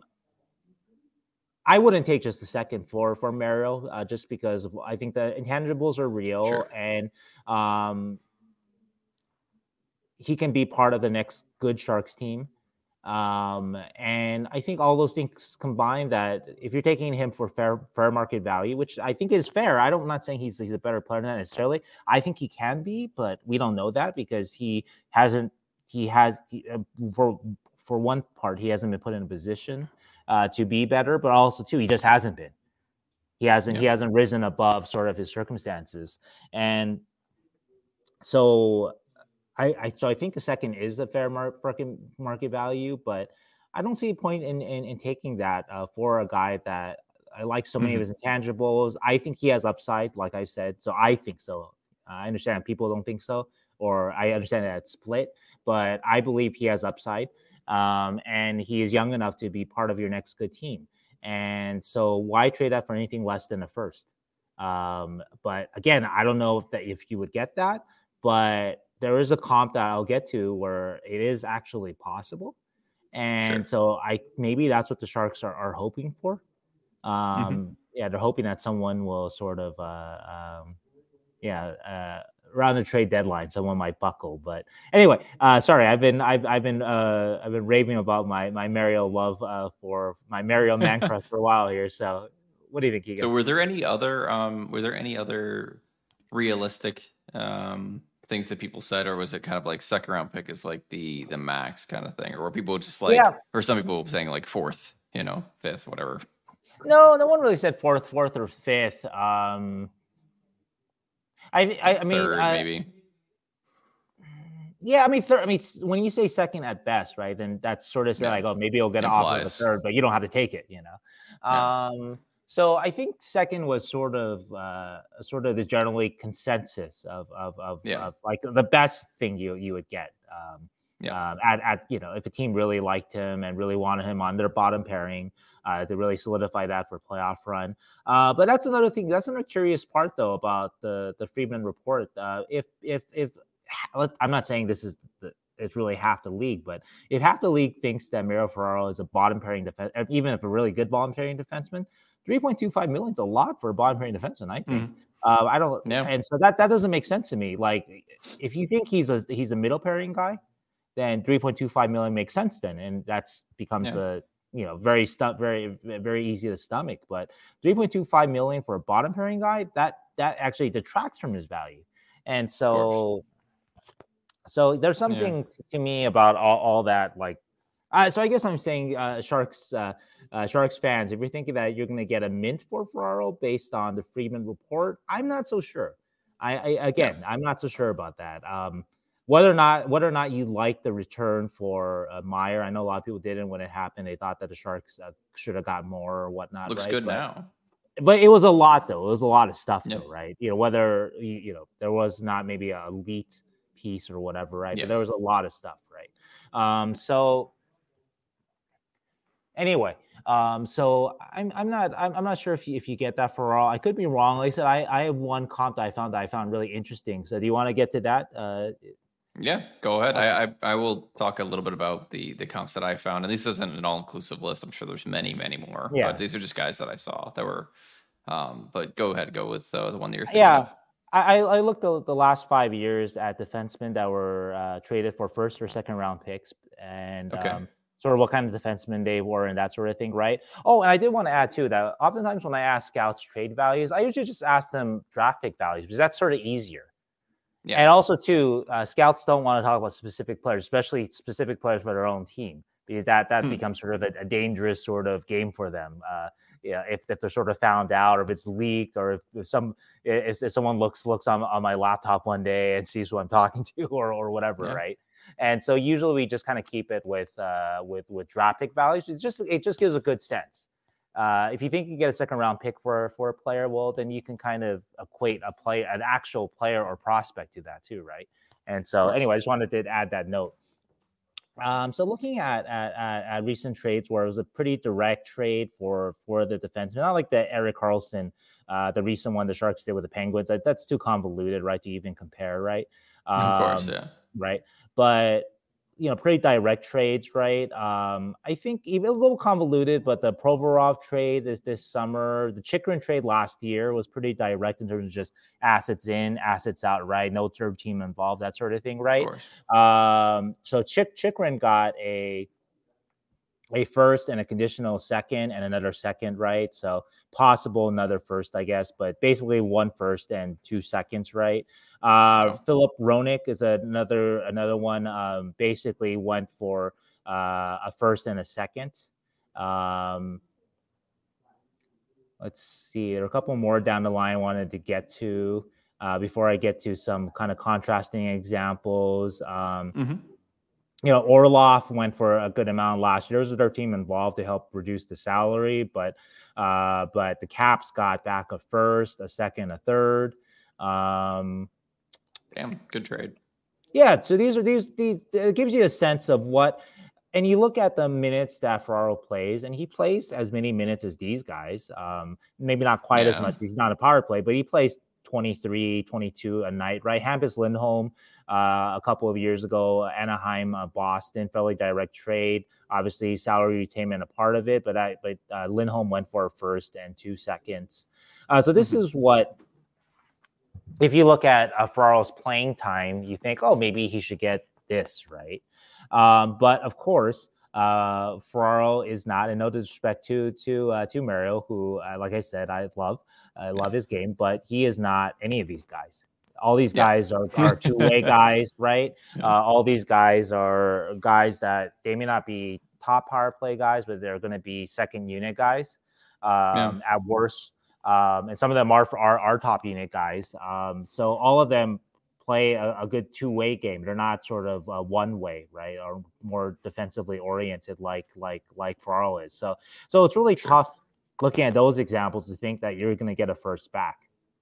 [SPEAKER 1] I wouldn't take just a second floor for Mario, uh, just because I think the intangibles are real, sure. and um, he can be part of the next good Sharks team. Um, and I think all those things combined that if you're taking him for fair fair market value, which I think is fair, I don't I'm not saying he's he's a better player than that necessarily. I think he can be, but we don't know that because he hasn't he has uh, for for one part he hasn't been put in a position uh, to be better, but also too he just hasn't been. He hasn't yeah. he hasn't risen above sort of his circumstances, and so I, I so I think the second is a fair market market value, but I don't see a point in in, in taking that uh, for a guy that I like so many mm-hmm. of his intangibles. I think he has upside, like I said. So I think so. I understand people don't think so, or I understand that it's split, but I believe he has upside, um, and he is young enough to be part of your next good team. And so, why trade that for anything less than a first? Um, but again, I don't know if that if you would get that, but there is a comp that I'll get to where it is actually possible. And sure. so I maybe that's what the Sharks are, are hoping for. Mm-hmm. Um, mm-hmm. Yeah, they're hoping that someone will sort of, uh, um, yeah, uh, around the trade deadline, someone might buckle. But anyway, uh, sorry, I've been I've I've been uh, I've been raving about my my Mario love uh, for my Mario man crush for a while here. So what do you think? You
[SPEAKER 2] so were there any other um, were there any other realistic um, things that people said, or was it kind of like second round pick is like the the max kind of thing, or were people just like, yeah. or some people saying like fourth, you know, fifth, whatever?
[SPEAKER 1] No, no one really said fourth, fourth or fifth. Um, I, I, I mean, third, I, maybe. Yeah, I mean, third. I mean, when you say second at best, right? Then that's sort of yeah. like, oh, maybe you'll get an offer of a third, but you don't have to take it, you know. Yeah. Um, so I think second was sort of uh, sort of the generally consensus of of, of, yeah. of, like the best thing you you would get. Um, yeah. Um, at, at you know if a team really liked him and really wanted him on their bottom pairing uh, to really solidify that for playoff run. Uh, but that's another thing. That's another curious part though about the the Friedman report. Uh, if if if I'm not saying this is the, it's really half the league. But if half the league thinks that Mario Ferraro is a bottom pairing defense, even if a really good bottom pairing defenseman, 3.25 million is a lot for a bottom pairing defenseman, I think. Mm. Uh, I don't, yeah. and so that that doesn't make sense to me. Like, if you think he's a he's a middle pairing guy, then 3.25 million makes sense then, and that's becomes yeah. a you know very stu- very very easy to stomach. But 3.25 million for a bottom pairing guy, that that actually detracts from his value, and so so there's something yeah. to me about all, all that like uh, so I guess I'm saying uh, Sharks uh, uh, Sharks fans, if you're thinking that you're going to get a mint for Ferraro based on the Friedman report, I'm not so sure. I, I again, yeah. I'm not so sure about that. Um, whether or not whether or not you like the return for uh, Meier, I know a lot of people didn't when it happened. They thought that the Sharks uh, should have got more or whatnot.
[SPEAKER 2] Looks
[SPEAKER 1] right?
[SPEAKER 2] good
[SPEAKER 1] but,
[SPEAKER 2] now.
[SPEAKER 1] But it was a lot though. It was a lot of stuff yeah. though, right? You know, whether you, you, know there was not maybe a elite piece or whatever, right? Yeah. But there was a lot of stuff, right? Um, so anyway, um, so I'm I'm not I'm, I'm not sure if you, if you get that for all. I could be wrong. Like I said, I, I have one comp that I found that I found really interesting. So do you want to get to that? Uh,
[SPEAKER 2] yeah, go ahead. I, I, I will talk a little bit about the the comps that I found, and this isn't an all inclusive list. I'm sure there's many many more. Yeah. But these are just guys that I saw that were. Um, but go ahead, go with uh, the one that you're thinking
[SPEAKER 1] yeah.
[SPEAKER 2] Of.
[SPEAKER 1] I, I looked the, the last five years at defensemen that were uh, traded for first or second round picks, and okay. um, sort of what kind of defensemen they were and that sort of thing, right? Oh, and I did want to add too that oftentimes when I ask scouts trade values, I usually just ask them draft pick values because that's sort of easier. Yeah. And also, too, uh, scouts don't want to talk about specific players, especially specific players for their own team, because that that hmm. becomes sort of a, a, dangerous sort of game for them. Uh, yeah, if, if they're sort of found out, or if it's leaked, or if, if some if, if, someone looks looks on, on my laptop one day and sees who I'm talking to, or or whatever, yeah. right? And so usually we just kind of keep it with uh, with with draft pick values. It just it just gives a good sense. Uh, if you think you get a second round pick for for a player, well, then you can kind of equate a play an actual player or prospect to that too, right? And so, anyway, I just wanted to add that note. Um, so looking at, at, at, at, recent trades where it was a pretty direct trade for for the defenseman, not like the Erik Karlsson, uh, the recent one the Sharks did with the Penguins. That, That's too convoluted, right, to even compare, right?
[SPEAKER 2] Um, of course, um, yeah.
[SPEAKER 1] Right, but you know, pretty direct trades, right? Um, I think even a little convoluted, but the Provorov trade is this summer. The Chychrun trade last year was pretty direct in terms of just assets in, assets out, right? No third team involved, that sort of thing, right? Of um, so Chick Chychrun got a a first and a conditional second and another second, right? So possible another first, I guess, but basically one first and two seconds, right? Uh, oh. Filip is another another one. Um, basically went for uh, a first and a second. Um, let's see, there are a couple more down the line I wanted to get to uh, before I get to some kind of contrasting examples. Um, mm-hmm you know, Orlov went for a good amount last year. There was their team involved to help reduce the salary, but uh, but the Caps got back a first, a second, a third. Um,
[SPEAKER 2] Damn, good trade.
[SPEAKER 1] Yeah, so these are these these. It gives you a sense of what, and you look at the minutes that Ferraro plays, and he plays as many minutes as these guys. Um, maybe not quite yeah. as much. He's not a power play, but he plays 23, 22 a night, right? Hampus Lindholm uh, a couple of years ago, Anaheim, uh, Boston, fairly direct trade. Obviously, salary retainment a part of it, but I, but uh, Lindholm went for a first and two seconds. Uh, so this mm-hmm. is what, if you look at uh, Ferraro's playing time, you think, oh, maybe he should get this, right? Um, but of course, uh, Ferraro is not, and no disrespect to to uh, to Mario, who, uh, like I said, I love. I love his game, but he is not any of these guys. All these guys yeah. are, are two way guys, right? Yeah. Uh, all these guys are guys that they may not be top power play guys, but they're going to be second unit guys um, at worst. Um, and some of them are, are, are top unit guys. Um, so all of them play a, a good two way game. They're not sort of one way, right? Or more defensively oriented, like like like Ferraro is. So so it's really sure. tough looking at those examples to think that you're going to get a first back.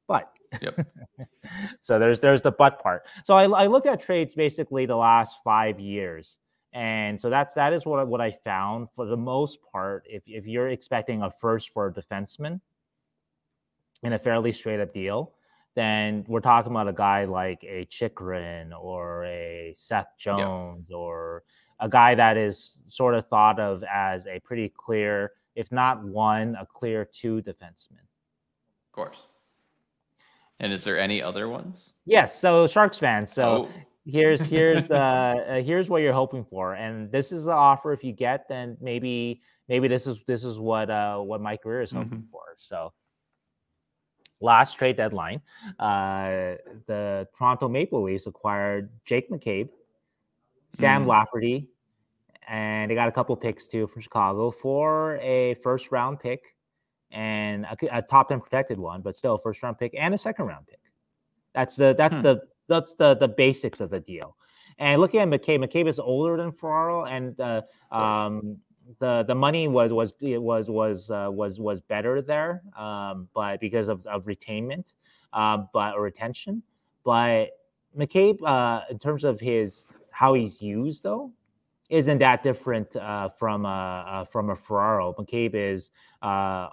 [SPEAKER 1] But yep. so there's there's the but part. So I, I looked at trades basically the last five years. And so that's that is what what I found for the most part. If if you're expecting a first for a defenseman in a fairly straight up deal, then we're talking about a guy like a Chychrun or a Seth Jones or a guy that is sort of thought of as a pretty clear if not one, a clear two defensemen.
[SPEAKER 2] Of course. And is there any other ones?
[SPEAKER 1] Yes. So Sharks fans. So oh. here's here's uh, uh, here's what you're hoping for, and this is the offer. If you get, then maybe maybe this is this is what uh, what Mike Grier is hoping mm-hmm. for. So last trade deadline, uh, the Toronto Maple Leafs acquired Jake McCabe, Sam mm. Lafferty, and they got a couple picks too from Chicago for a first round pick and a, a top 10 protected one, but still a first round pick and a second round pick. That's the that's hmm. the that's the the basics of the deal. And looking at McCabe, McCabe is older than Ferraro, and uh, um, the the money was was was was uh, was was better there, um, but because of, of retainment, uh, but or retention. But McCabe, uh, in terms of his how he's used, though, isn't that different uh, from a uh, from a Ferraro. McCabe is uh,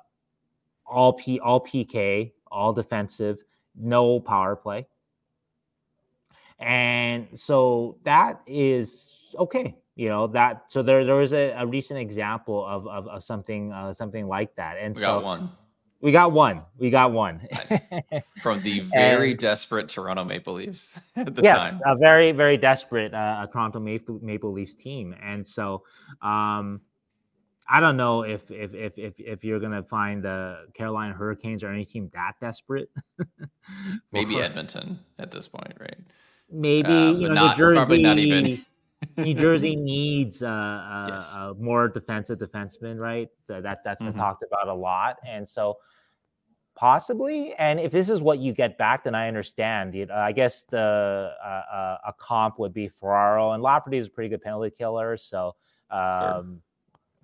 [SPEAKER 1] all P all PK, all defensive, no power play, and so that is okay you know that so there there was a, a recent example of of, of something uh, something like that and
[SPEAKER 2] we
[SPEAKER 1] so
[SPEAKER 2] got one
[SPEAKER 1] we got one we got one
[SPEAKER 2] nice. from the very and, desperate toronto maple leafs at the
[SPEAKER 1] yes,
[SPEAKER 2] time
[SPEAKER 1] a very very desperate uh, toronto maple, maple leafs team and so um I don't know if if if if, if you're gonna find the Carolina Hurricanes or any team that desperate.
[SPEAKER 2] Maybe Edmonton at this point, right?
[SPEAKER 1] Maybe uh, you know, not, Jersey, probably not even. New Jersey needs uh, uh, yes. uh, more defensive defensemen, right? that that's been mm-hmm. talked about a lot, and so possibly. And if this is what you get back, then I understand. You know, I guess the uh, uh, a comp would be Ferraro, and Lafferty is a pretty good penalty killer, so. Um, sure.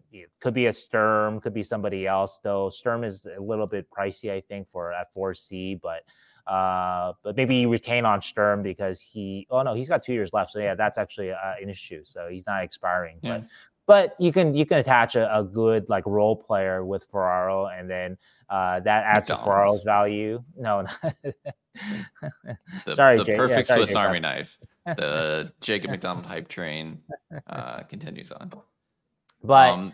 [SPEAKER 1] It could be a Sturm, could be somebody else. Though Sturm is a little bit pricey, I think, for at 4C. But uh, but maybe you retain on Sturm because he. Oh no, he's got two years left. So yeah, that's actually uh, an issue. So he's not expiring. Yeah. But but you can you can attach a, a, good like role player with Ferraro, and then uh, that adds MacDonald's. to Ferraro's value. No,
[SPEAKER 2] the, sorry, the perfect yeah, sorry, Swiss Army knife. The Jacob McDonald hype train uh, continues on.
[SPEAKER 1] But um,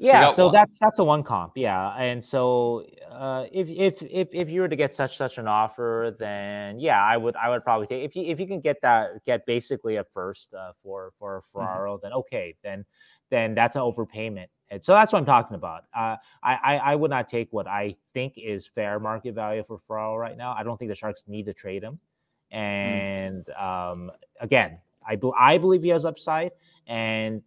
[SPEAKER 1] yeah, so, that's that's a one comp, yeah. And so uh, if if if if you were to get such such an offer, then yeah, I would I would probably take if you if you can get that get basically a first uh, for for mm-hmm. Ferraro, mm-hmm. then okay, then then that's an overpayment. And so that's what I'm talking about. Uh, I, I, I would not take what I think is fair market value for Ferraro right now. I don't think the Sharks need to trade him. Mm. And mm-hmm. um, again, I I believe he has upside, and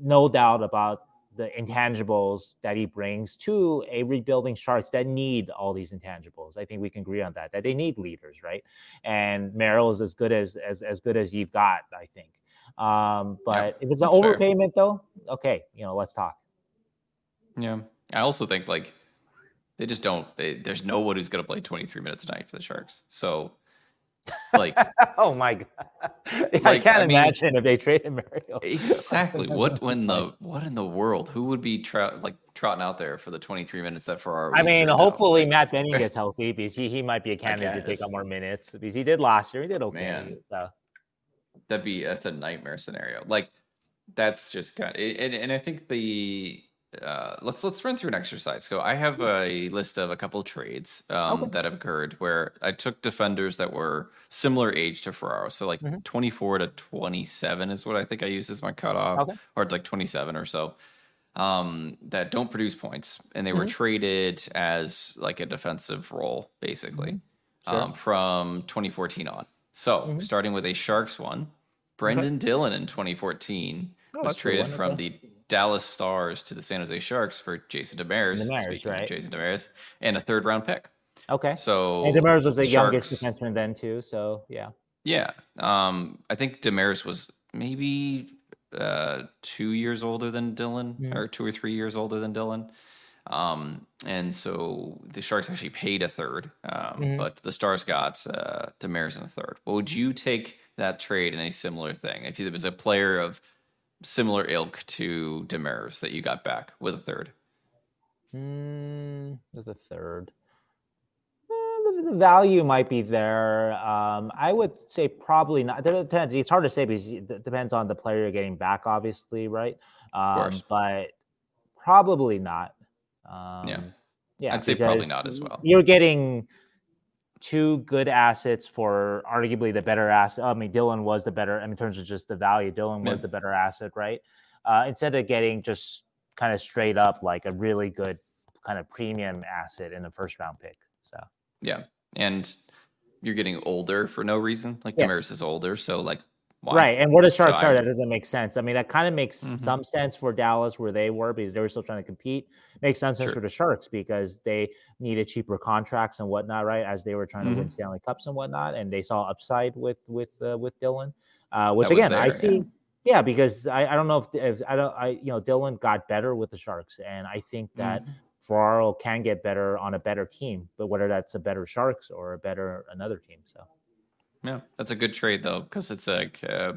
[SPEAKER 1] no doubt about the intangibles that he brings to a rebuilding Sharks that need all these intangibles. I think we can agree on that. That they need leaders, right? And Merrill is as good as as as good as you've got, I think. Um, but yeah, if it's an overpayment, fair. though, okay, you know, let's talk.
[SPEAKER 2] Yeah, I also think like they just don't. They, there's no one who's going to play 23 minutes a night for the Sharks. So like,
[SPEAKER 1] oh my god, like, I can't I imagine mean, if they traded Mario.
[SPEAKER 2] exactly. What when the what in the world? Who would be tra- like trotting out there for the 23 minutes that Ferraro?
[SPEAKER 1] I mean, hopefully? Matt Benning gets healthy because he, he might be a candidate to take on more minutes because he did last year. He did okay. Man, so
[SPEAKER 2] that'd be that's a nightmare scenario. Like that's just kind of, and, and I think the uh, let's let's run through an exercise. So I have a list of a couple trades um, okay. that have occurred where I took defenders that were similar age to Ferraro, so like mm-hmm. 24 to 27 is what I think I used as my cutoff, okay. or like 27 or so. Um, that don't produce points, and they mm-hmm. were traded as like a defensive role, basically, mm-hmm. sure. um, from 2014 on. So mm-hmm. starting with a Sharks one, Brenden. Dillon in 2014 oh, was traded from the Dallas Stars to the San Jose Sharks for Jason Demers. Demers speaking right. of Jason Demers, and a third round pick.
[SPEAKER 1] Okay.
[SPEAKER 2] So
[SPEAKER 1] and Demers was the Sharks, youngest defenseman then too. So yeah.
[SPEAKER 2] Yeah. Um, I think Demers was maybe uh, two years older than Dillon, mm. or two or three years older than Dillon. Um, and so the Sharks actually paid a third, um, mm but the Stars got uh, Demers in a third. Well, would you take that trade in a similar thing if it was a player of similar ilk to Demers that you got back with a third?
[SPEAKER 1] Mm, with a third. Eh, the, the, value might be there. Um, I would say probably not. It depends. It's hard to say because it depends on the player you're getting back, obviously, right? Um, but probably not. Um,
[SPEAKER 2] yeah. Yeah. I'd say probably not as well.
[SPEAKER 1] You're getting two good assets for arguably the better asset. I mean, Dillon was the better I mean, in terms of just the value. Dillon was yeah. the better asset, right? Uh, instead of getting just kind of straight up like a really good kind of premium asset in the first round pick. So
[SPEAKER 2] yeah, and you're getting older for no reason. Like yes. Demers is older, so like
[SPEAKER 1] why? Right. And the Sharks so are, that doesn't make sense. I mean, that kind of makes mm-hmm. some sense for Dallas where they were because they were still trying to compete. Makes sense sure. for the Sharks because they needed cheaper contracts and whatnot, right? As they were trying mm-hmm. to win mm-hmm. Stanley Cups and whatnot, and they saw upside with with uh, with Dillon, uh, which again there, I see. Yeah. yeah because I, I don't know if, if, I don't I you know Dillon got better with the Sharks, and I think that mm-hmm. Ferraro can get better on a better team, but whether that's a better Sharks or a better another team, so.
[SPEAKER 2] Yeah, that's a good trade though, because it's like uh,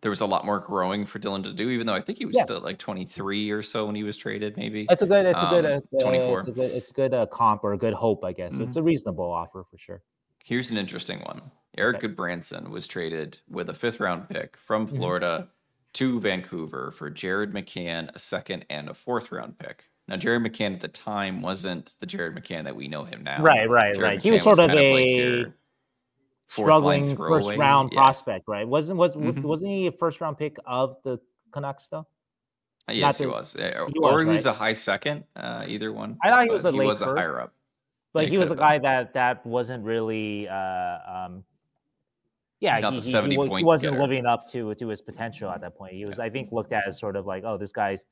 [SPEAKER 2] there was a lot more growing for Dillon to do, even though I think he was yeah. still like 23 or so when he was traded, maybe.
[SPEAKER 1] It's a good, it's a good, um, uh, 24. It's a good, it's good uh, comp or a good hope, I guess. Mm-hmm. it's a reasonable offer for sure.
[SPEAKER 2] Here's an interesting one. Erik okay. Gudbranson was traded with a fifth round pick from mm-hmm. Florida mm-hmm. to Vancouver for Jared McCann, a second and a fourth round pick. Now, Jared McCann at the time wasn't the Jared McCann that we know him now.
[SPEAKER 1] Right, right, Jared right. McCann he was sort was of a like struggling first round yeah. prospect, right? Wasn't was mm-hmm. wasn't he a first round pick of the Canucks though?
[SPEAKER 2] Uh, yes, he was. He or was, he was right? a high second, uh, either one.
[SPEAKER 1] I thought he was a
[SPEAKER 2] he
[SPEAKER 1] late
[SPEAKER 2] was
[SPEAKER 1] first,
[SPEAKER 2] a higher up.
[SPEAKER 1] But he was a guy that that wasn't really uh, um, yeah, he, he, he, he, wasn't getter. living up to to his potential at that point. He was, yeah. I think, looked at as sort of like, oh, this guy's,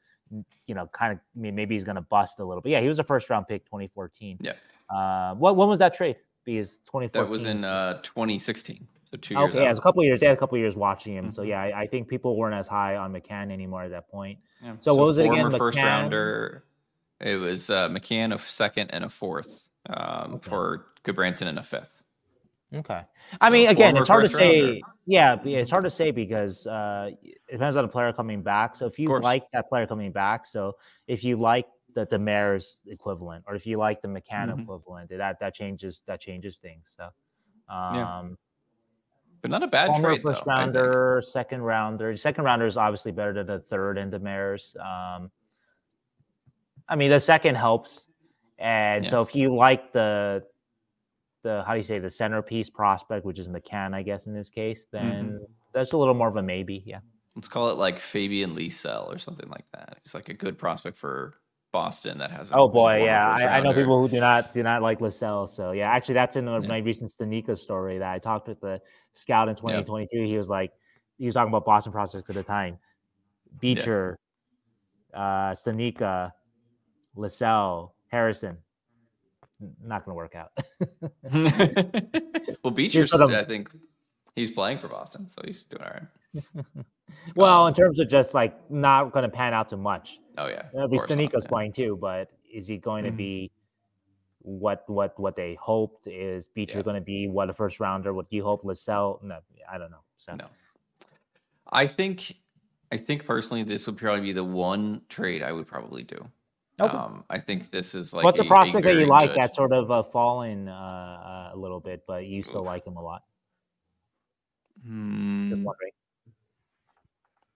[SPEAKER 1] you know, kind of I mean, maybe he's going to bust a little. But yeah, he was a first round pick, 2014.
[SPEAKER 2] Yeah.
[SPEAKER 1] Uh, what when was that trade? Because 2014.
[SPEAKER 2] That was in uh, 2016. So two years.
[SPEAKER 1] Okay, yeah, a couple of years. They had a couple of years watching him. Mm-hmm. So yeah, I, I, think people weren't as high on McCann anymore at that point. Yeah. So, so, what was it again?
[SPEAKER 2] First McCann... rounder. It was uh, McCann a second and a fourth um, okay. for Gudbranson and a fifth.
[SPEAKER 1] Okay. I mean, again, it's hard to say. Yeah, it's hard to say because uh, it depends on the player coming back. So if you like that player coming back, so if you like the Demers equivalent, or if you like the McCann mm-hmm. equivalent, that that changes that changes things. So, um, yeah
[SPEAKER 2] but not a bad trade.
[SPEAKER 1] First
[SPEAKER 2] though,
[SPEAKER 1] rounder, second rounder. Second rounder is obviously better than the third and Demers. Um, I mean, the second helps, and yeah. so if you like the the how do you say the centerpiece prospect, which is McCann, I guess in this case, then mm-hmm. that's a little more of a maybe. Yeah.
[SPEAKER 2] Let's call it like Fabian Lysell or something like that. He's like a good prospect for Boston that has.
[SPEAKER 1] oh boy, yeah, I, I, know people who do not do not like Lysell. So yeah, actually, that's in yeah. my recent Studnicka story that I talked with the scout in 2022. Yeah. He was like, he was talking about Boston prospects at the time, Beecher, yeah. uh, Studnicka, Lysell, Harrison. Not going to work out.
[SPEAKER 2] well, Beecher, sort of, I think he's playing for Boston, so he's doing all right.
[SPEAKER 1] well, um, in terms of just like not going to pan out too much.
[SPEAKER 2] Oh yeah,
[SPEAKER 1] at least Studnicka's yeah. playing too, but is he going mm-hmm. to be what what what they hoped? Is Beecher yeah. going to be what a first rounder? What you hope? Lysell? No, I don't know. So
[SPEAKER 2] no, I think I think personally this would probably be the one trade I would probably do. Okay. Um, I think this is like
[SPEAKER 1] what's a, a prospect a that you like good... that sort of uh, fallen uh, uh, a little bit, but you still like him a lot.
[SPEAKER 2] Hmm. Just wondering.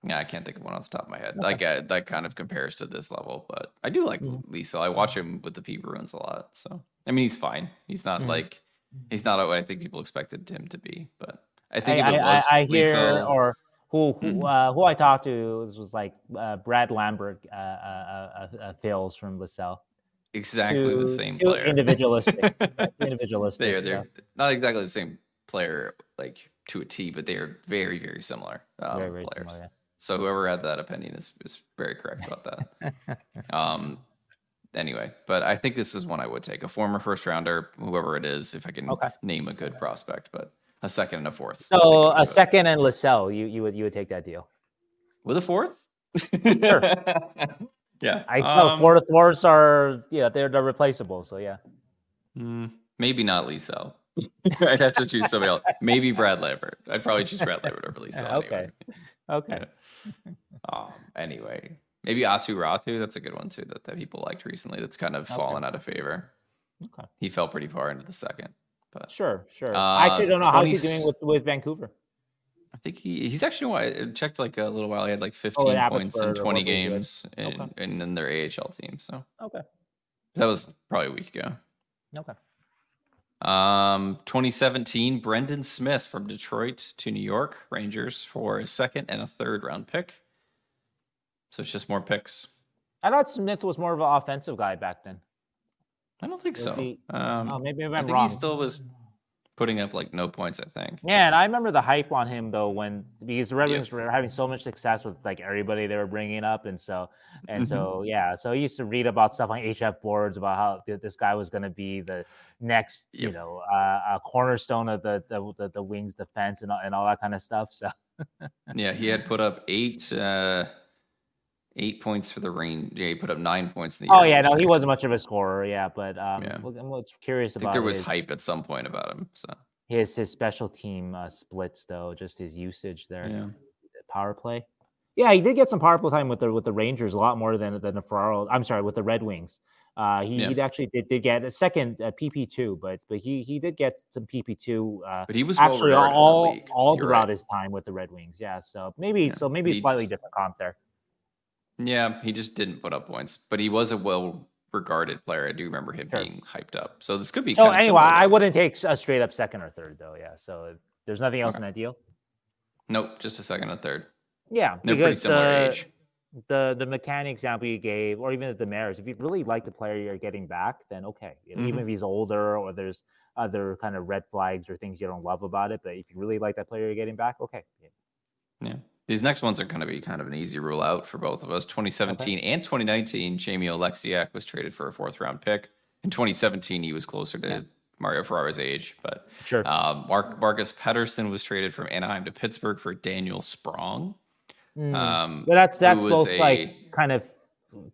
[SPEAKER 2] Yeah, I can't think of one off the top of my head. Okay. Like uh, that kind of compares to this level, but I do like mm-hmm. Lysell. I watch him with the P Bruins a lot. So I mean, he's fine. He's not mm-hmm. like he's not what I think people expected him to be. But I think
[SPEAKER 1] I,
[SPEAKER 2] if it was
[SPEAKER 1] I, I hear Lysell, or who who, mm-hmm. uh, who I talked to was, was like uh, Brad Lambert uh, uh, uh fails from Lysell.
[SPEAKER 2] Exactly the same player.
[SPEAKER 1] Individualistic. individualistic.
[SPEAKER 2] They are they're so. not exactly the same player like to a T, but they are very very similar um, very, very players. Similar, yeah. So whoever had that opinion is is very correct about that. um, anyway, but I think this is one I would take a former first rounder, whoever it is, if I can okay. name a good prospect, but a second and a fourth.
[SPEAKER 1] So a second and Lysell, you you would you would take that deal
[SPEAKER 2] with a fourth?
[SPEAKER 1] sure.
[SPEAKER 2] yeah,
[SPEAKER 1] I know um, fourth fourths are yeah they're they're replaceable. So yeah,
[SPEAKER 2] mm, maybe not Lysell. I'd have to choose somebody else. Maybe Brad Lambert. I'd probably choose Brad Lambert over Lysell.
[SPEAKER 1] okay.
[SPEAKER 2] Anyway.
[SPEAKER 1] Okay.
[SPEAKER 2] Yeah um, anyway, maybe Aatu Räty. That's a good one too that, that people liked recently. That's kind of okay. fallen out of favor. Okay. He fell pretty far into the second. But
[SPEAKER 1] sure, sure. Uh, I actually don't know how he's doing with, with Vancouver.
[SPEAKER 2] I think he he's actually I checked like a little while. He had like 15 oh, points in 20 games in, okay. in, in their AHL team. So
[SPEAKER 1] okay,
[SPEAKER 2] that was probably a week ago.
[SPEAKER 1] Okay.
[SPEAKER 2] Um, 2017, Brendan Smith from Detroit to New York Rangers for a second and a third round pick. So it's just more picks.
[SPEAKER 1] I thought Smith was more of an offensive guy back then.
[SPEAKER 2] I don't think was so. He, um,
[SPEAKER 1] oh, maybe, maybe
[SPEAKER 2] i think
[SPEAKER 1] wrong.
[SPEAKER 2] he still was putting up like no points. I think.
[SPEAKER 1] Yeah, and I remember the hype on him though when because the Red Wings yeah. were having so much success with like everybody they were bringing up, and so and so mm-hmm. yeah, so I used to read about stuff on HF boards about how this guy was going to be the next, yep. you know, uh, a cornerstone of the the, the the Wings defense and all, and all that kind of stuff. So
[SPEAKER 2] yeah, he had put up eight. Uh, eight points for the rain. Yeah, he put up nine points in the. Year.
[SPEAKER 1] Oh yeah, no, he wasn't much of a scorer. Yeah, but um, yeah. I'm curious about.
[SPEAKER 2] I think there was his, hype at some point about him. So
[SPEAKER 1] his his special team uh, splits though, just his usage there. Yeah. Power play. Yeah, he did get some power play time with the with the Rangers a lot more than than the Ferraro. I'm sorry, with the Red Wings. Uh, he, yeah. he actually did, did get a second uh, PP two, but but he he did get some PP two. Uh,
[SPEAKER 2] but he was
[SPEAKER 1] actually all all throughout right. his time with the Red Wings. Yeah, so maybe yeah. so maybe slightly different comp there.
[SPEAKER 2] Yeah, he just didn't put up points, but he was a well regarded player. I do remember him sure. being hyped up. So this could be.
[SPEAKER 1] So anyway, I wouldn't take a straight up second or third though. Yeah, so there's nothing else okay. in that deal.
[SPEAKER 2] Nope, just a second or third.
[SPEAKER 1] Yeah,
[SPEAKER 2] they're pretty similar
[SPEAKER 1] the,
[SPEAKER 2] age
[SPEAKER 1] the the mechanic example you gave, or even the Demers, if you really like the player you're getting back, then okay. Mm-hmm. Even if he's older or there's other kind of red flags or things you don't love about it, but if you really like that player you're getting back, okay.
[SPEAKER 2] Yeah. yeah. These next ones are going to be kind of an easy rule out for both of us. 2017 okay. and 2019, Jamie Oleksiak was traded for a fourth round pick. In 2017, he was closer to yeah. Mario Ferraro's age, but
[SPEAKER 1] sure.
[SPEAKER 2] Um, Mark Marcus Pettersson was traded from Anaheim to Pittsburgh for Daniel Sprong.
[SPEAKER 1] Mm. Um, but that's that's both a, like kind of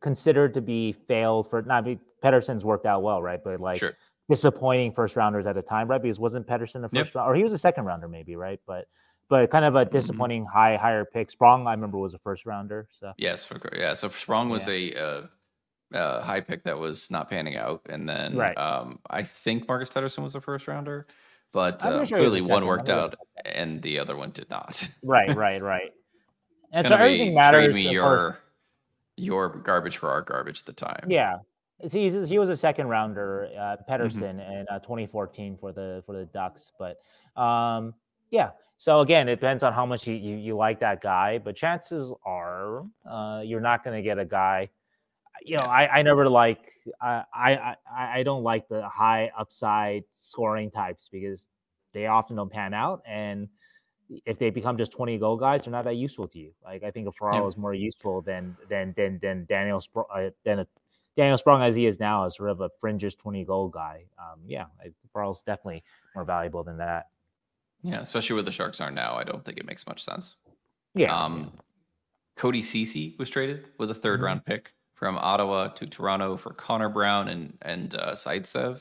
[SPEAKER 1] considered to be failed for not be Pettersson's worked out well, right? But like sure. disappointing first rounders at the time, right? Because wasn't Pettersson the first yep. round, or he was a second rounder, maybe, right? But but kind of a mm-hmm. disappointing mm-hmm. high higher pick. Sprong, I remember, was a first rounder. So
[SPEAKER 2] yes, for, yeah. So Sprong was yeah. a uh, uh, high pick that was not panning out, and then right. um, I think Marcus Pettersson was a first rounder, but uh, sure clearly one worked out and the other one did not.
[SPEAKER 1] right, right, right and so everything matters.
[SPEAKER 2] Trade me your your garbage for our garbage at the time.
[SPEAKER 1] Yeah, he's, he was a second rounder, uh, Pettersson, mm-hmm. in uh, 2014 for the for the Ducks. But um, yeah, so again, it depends on how much you, you, you like that guy. But chances are uh, you're not going to get a guy. You know. I, I never like I, I I don't like the high upside scoring types because they often don't pan out and if they become just 20 goal guys, they're not that useful to you. Like I think a Ferraro yeah. is more useful than than than than Daniel Spr- uh, than a, Daniel Sprong as he is now as sort of a fringes 20 goal guy. Um, yeah, Ferraro's definitely more valuable than that.
[SPEAKER 2] Yeah, especially where the Sharks are now. I don't think it makes much sense.
[SPEAKER 1] Yeah.
[SPEAKER 2] Um, Cody Ceci was traded with a 3rd mm-hmm. round pick from Ottawa to Toronto for Connor Brown and and uh, Zaitsev.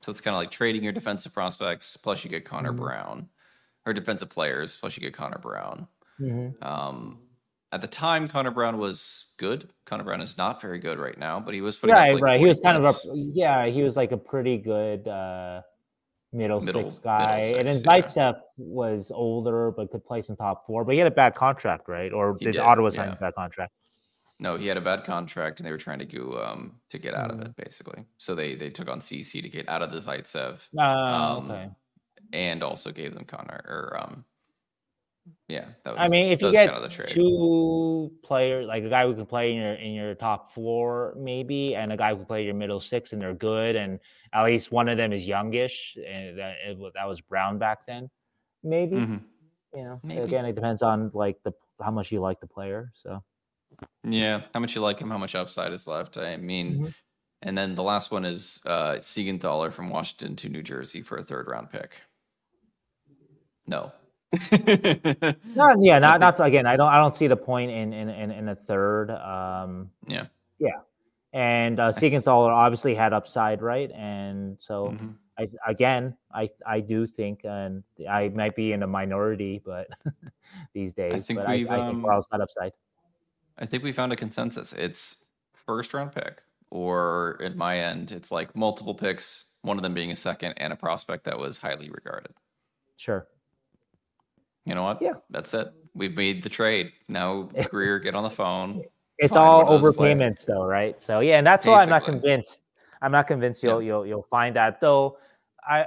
[SPEAKER 2] So it's kind of like trading your defensive prospects plus you get Connor mm-hmm. Brown or defensive players. Plus, you get Connor Brown. Mm-hmm. Um, at the time, Connor Brown was good. Connor Brown is not very good right now, but he was putting
[SPEAKER 1] right,
[SPEAKER 2] like
[SPEAKER 1] right. He was kind points. of a yeah. He was like a pretty good uh, middle, middle six guy, middle six, and then Zaitsev yeah. was older but could play some top four. But he had a bad contract, right? Or did, did Ottawa sign yeah. that contract?
[SPEAKER 2] No, he had a bad contract, and they were trying to go um, to get out mm. of it, basically. So they they took on Ceci to get out of the Zaitsev.
[SPEAKER 1] Uh, um, okay
[SPEAKER 2] and also gave them Connor or um yeah
[SPEAKER 1] that was, I mean if you get kind of two players like a guy who can play in your in your top four maybe and a guy who can play your middle six and they're good and at least one of them is youngish and that it, that was Brown back then maybe mm-hmm. you know maybe. again it depends on like the how much you like the player so
[SPEAKER 2] yeah how much you like him how much upside is left I mean mm-hmm. and then the last one is uh Siegenthaler from Washington to New Jersey for a third round pick no.
[SPEAKER 1] not yeah, not not again. I don't I don't see the point in in in, in a third. Um,
[SPEAKER 2] yeah,
[SPEAKER 1] yeah, and uh, Siegenthaler obviously had upside, right? And so mm-hmm. I again, I I do think, and I might be in a minority, but these days, I think but I, I think Carl's um, got upside.
[SPEAKER 2] I think we found a consensus. It's first round pick, or at my end, it's like multiple picks, one of them being a second and a prospect that was highly regarded.
[SPEAKER 1] Sure
[SPEAKER 2] you know what?
[SPEAKER 1] Yeah,
[SPEAKER 2] that's it. We've made the trade. Now, Grier, get on the phone.
[SPEAKER 1] It's all overpayments, though, right? So yeah, and that's Basically. why I'm not convinced. I'm not convinced you'll yeah. you'll you'll find that though. I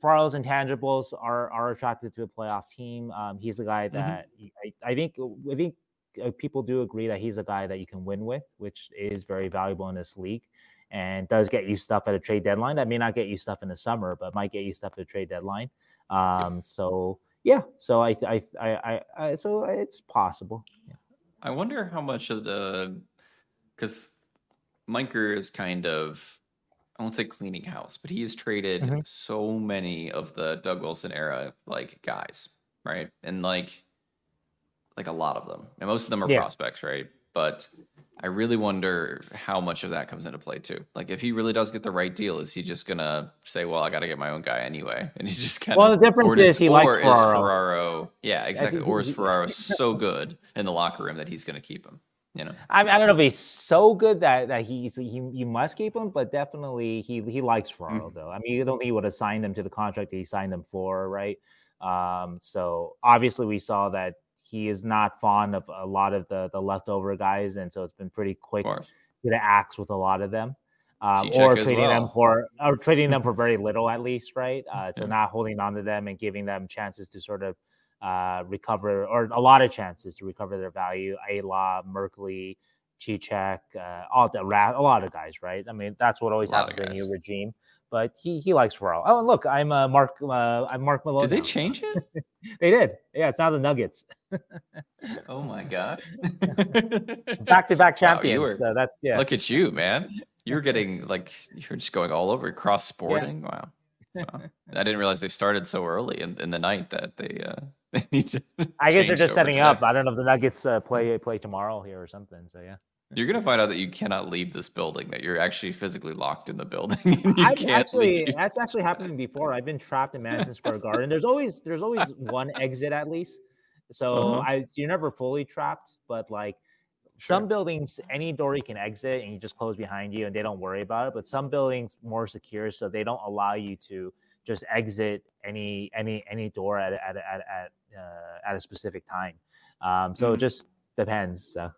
[SPEAKER 1] Ferraro's intangibles are are attracted to a playoff team. Um, he's a guy mm-hmm. that mm-hmm. I, I think I think uh, people do agree that he's a guy that you can win with, which is very valuable in this league and does get you stuff at a trade deadline. That may not get you stuff in the summer, but might get you stuff at a trade deadline. Um. So yeah, so I, I, I, I, so it's possible. Yeah.
[SPEAKER 2] I wonder how much of the, because Minker is kind of, I won't say cleaning house, but he has traded mm-hmm. so many of the Doug Wilson era like guys. right? And like, like a lot of them, and most of them are yeah. prospects, right? But I really wonder how much of that comes into play too. Like, if he really does get the right deal, is he just gonna say, "Well, I got to get my own guy anyway," and he's just kind of
[SPEAKER 1] well, the difference is he likes Ferraro.
[SPEAKER 2] Ferraro. Yeah, exactly. Or is Ferraro so good in the locker room that he's gonna keep him? You know,
[SPEAKER 1] I, I don't know if he's so good that that he's he you must keep him, but definitely he he likes Ferraro mm-hmm. though. I mean, you don't think he would have signed him to the contract that he signed him for, right? Um, so obviously we saw that he is not fond of a lot of the the leftover guys, and so it's been pretty quick to the axe with a lot of them. Um, or trading well. them for or trading them for very little at least, right? Uh, so yeah. not holding on to them and giving them chances to sort of uh, recover, or a lot of chances to recover their value. Ayla, Merkley, Cicek, uh, all the a lot of guys, right? I mean, that's what always happens in a new regime. But he he likes Ferraro. Oh, and look, I'm uh, Mark. Uh, I'm Mark Malone.
[SPEAKER 2] Did they change it?
[SPEAKER 1] they did. Yeah, it's now the Nuggets.
[SPEAKER 2] oh my gosh!
[SPEAKER 1] back to back champions. Wow, were, so that's yeah.
[SPEAKER 2] Look at you, man. You're getting like you're just going all over cross sporting. Yeah. Wow. So, I didn't realize they started so early in, in the night that they uh, they need to.
[SPEAKER 1] I guess they're just setting up. I don't know if the Nuggets uh, play play tomorrow here or something. So yeah.
[SPEAKER 2] You're gonna find out that you cannot leave this building. That you're actually physically locked in the building. you
[SPEAKER 1] I've can't actually leave. that's actually happened before. I've been trapped in Madison Square Garden. There's always there's always one exit at least. So uh-huh. I you're never fully trapped, but like Sure. Some buildings, any door you can exit and you just close behind you and they don't worry about it. But some buildings more secure, so they don't allow you to just exit any any any door at at at at, uh, at a specific time. Um, so mm-hmm. it just depends. So.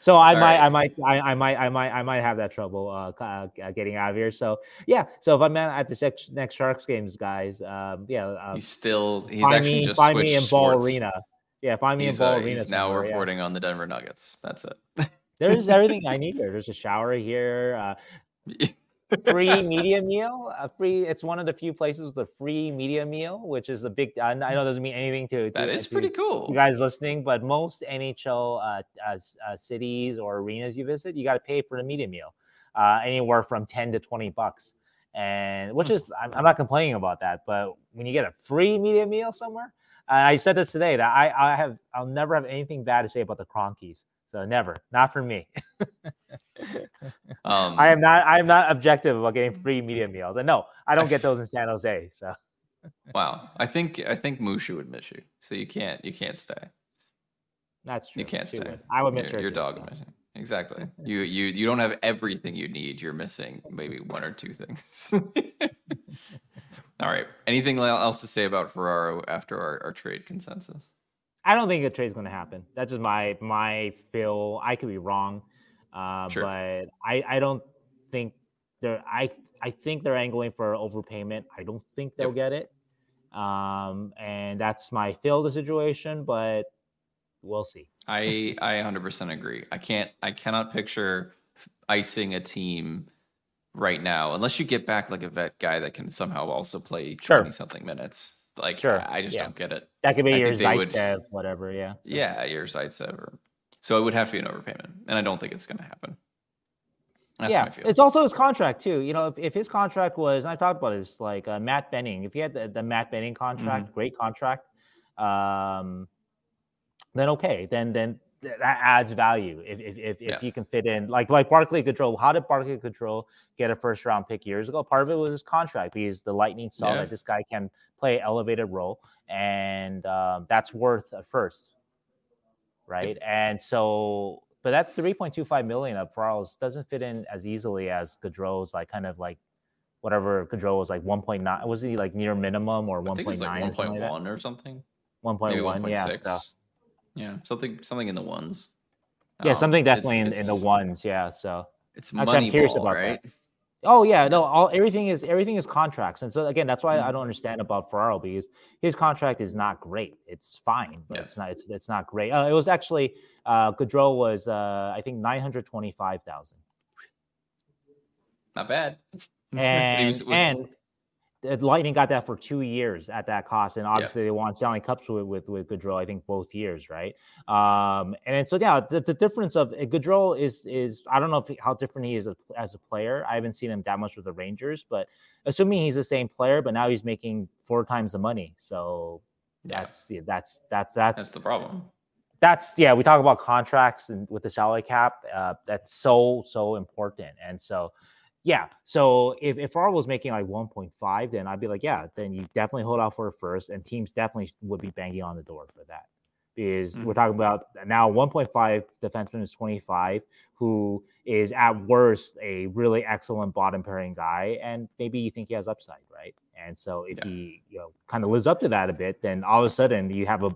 [SPEAKER 1] So I might, right. I might, I, I, might, I might, I might have that trouble uh, uh, getting out of here. So yeah, so if I'm at the next, next Sharks games, guys, um, yeah, uh,
[SPEAKER 2] he's still he's actually
[SPEAKER 1] me,
[SPEAKER 2] just
[SPEAKER 1] find me in
[SPEAKER 2] Ball
[SPEAKER 1] Arena. Yeah, find me
[SPEAKER 2] he's,
[SPEAKER 1] in Ball
[SPEAKER 2] uh,
[SPEAKER 1] Arena.
[SPEAKER 2] He's now reporting yeah. on the Denver Nuggets. That's it.
[SPEAKER 1] There's everything I need here. There's a shower here. Uh, free media meal. A free. It's one of the few places with a free media meal, which is a big. I know it doesn't mean anything to. to
[SPEAKER 2] that is to pretty cool.
[SPEAKER 1] You guys listening, but most NHL uh, uh, cities or arenas you visit, you got to pay for the media meal, uh, anywhere from ten to twenty bucks, and which hmm. is I'm, I'm, not complaining about that. But when you get a free media meal somewhere, I said this today that I I have I'll never have anything bad to say about the Kroenkes. So never, not for me. um, I am not. I am not objective about getting free media meals. And no, I don't get those in San Jose. So.
[SPEAKER 2] wow, I think I think Mushu would miss you. So you can't you can't stay.
[SPEAKER 1] That's true.
[SPEAKER 2] You can't
[SPEAKER 1] she
[SPEAKER 2] stay.
[SPEAKER 1] Would. I would miss
[SPEAKER 2] your,
[SPEAKER 1] her.
[SPEAKER 2] Your too, dog so. missing. Exactly. you you you don't have everything you need. You're missing maybe one or two things. All right. Anything else to say about Ferraro after our, our trade consensus?
[SPEAKER 1] I don't think a trade's going to happen. That's just my my feel. I could be wrong, uh, sure. but I I don't think they're. I I think they're angling for overpayment. I don't think they'll yep. get it. Um, and that's my feel of the situation, but we'll see.
[SPEAKER 2] I I 100% agree. I can't I cannot picture icing a team right now unless you get back like a vet guy that can somehow also play 20 sure. something minutes. Like, sure. I, I just yeah. don't get it.
[SPEAKER 1] That could be I your Zaitsev, would, whatever. Yeah.
[SPEAKER 2] So. Yeah, your Zaitsev. Or, so it would have to be an overpayment, and I don't think it's going to happen.
[SPEAKER 1] That's yeah, it's also his contract too. You know, if, if his contract was, I talked about this, like uh, Matt Benning. If he had the, the Matt Benning contract, mm-hmm. great contract, um, then okay, then then that adds value if if if, yeah. if you can fit in like like Barclay Goodrow. How did Barclay Goodrow get a first round pick years ago? Part of it was his contract because the Lightning saw yeah. that this guy can play elevated role, and um, that's worth a first, right? Yep. And so, but that three point two five million of Ferraro's doesn't fit in as easily as Goodrow's like kind of like whatever Goodrow was like one point nine. Was he like near minimum or one point nine?
[SPEAKER 2] One point one or something.
[SPEAKER 1] One point one, yeah. So
[SPEAKER 2] yeah, something something in the ones.
[SPEAKER 1] Yeah, um, something definitely it's, in, it's, in the ones. Yeah, so
[SPEAKER 2] it's money I'm curious ball, about right? That.
[SPEAKER 1] Oh yeah, no, all everything is everything is contracts, and so again, that's why. I don't understand about Ferraro because his contract is not great. It's fine, but yeah. it's not it's it's not great. Uh, it was actually uh, Goodrow was uh, I think nine hundred twenty five thousand.
[SPEAKER 2] Not bad.
[SPEAKER 1] And was, was, and Lightning got that for two years at that cost, and obviously yeah. they won Stanley Cups with with, with Goodrow. I think both years, right? Um, and so yeah, the, the difference of uh, Goodrow is is I don't know if, how different he is as, as a player. I haven't seen him that much with the Rangers, but assuming he's the same player, but now he's making four times the money. So That's yeah. that's that's that's
[SPEAKER 2] that's the problem.
[SPEAKER 1] That's yeah. We talk about contracts and with the salary cap. Uh, that's so so important. And so yeah. So if if Ferraro was making like 1.5, then I'd be like, yeah, then you definitely hold out for a first, and teams definitely would be banging on the door for that. Is mm-hmm. we're talking about now 1.5 defenseman is 25, who is at worst a really excellent bottom pairing guy, and maybe you think he has upside, right? And so if yeah. he you know kind of lives up to that a bit, then all of a sudden you have a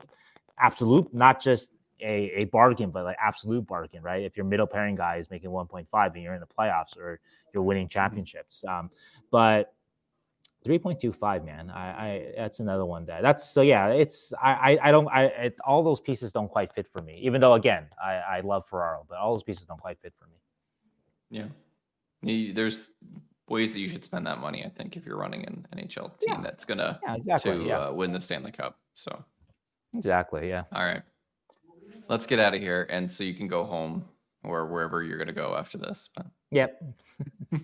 [SPEAKER 1] absolute not just a, a bargain, but like absolute bargain, right? If your middle pairing guy is making 1.5 and you're in the playoffs or you're winning mm-hmm. championships. Um, but 3.25 man I, I that's another one that that's so yeah it's i i, I don't i it, all those pieces don't quite fit for me even though again i i love ferraro but all those pieces don't quite fit for me
[SPEAKER 2] yeah there's ways that you should spend that money i think if you're running an nhl team yeah. that's gonna yeah, exactly, to yeah. uh, win the stanley cup so
[SPEAKER 1] exactly yeah
[SPEAKER 2] all right let's get out of here and so you can go home or wherever you're gonna go after this but...
[SPEAKER 1] yep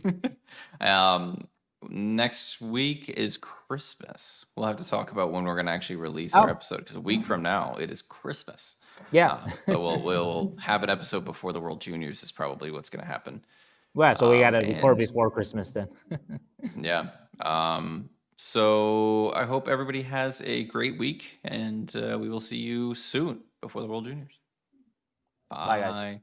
[SPEAKER 2] um next week is Christmas. We'll have to talk about when we're going to actually release oh. our episode because a week from now it is Christmas.
[SPEAKER 1] Yeah, uh,
[SPEAKER 2] but we'll we'll have an episode before the World Juniors is probably what's going to happen.
[SPEAKER 1] Yeah, so we got to um, record before Christmas then.
[SPEAKER 2] yeah. Um. So I hope everybody has a great week, and uh, we will see you soon before the World Juniors. Bye. Bye guys.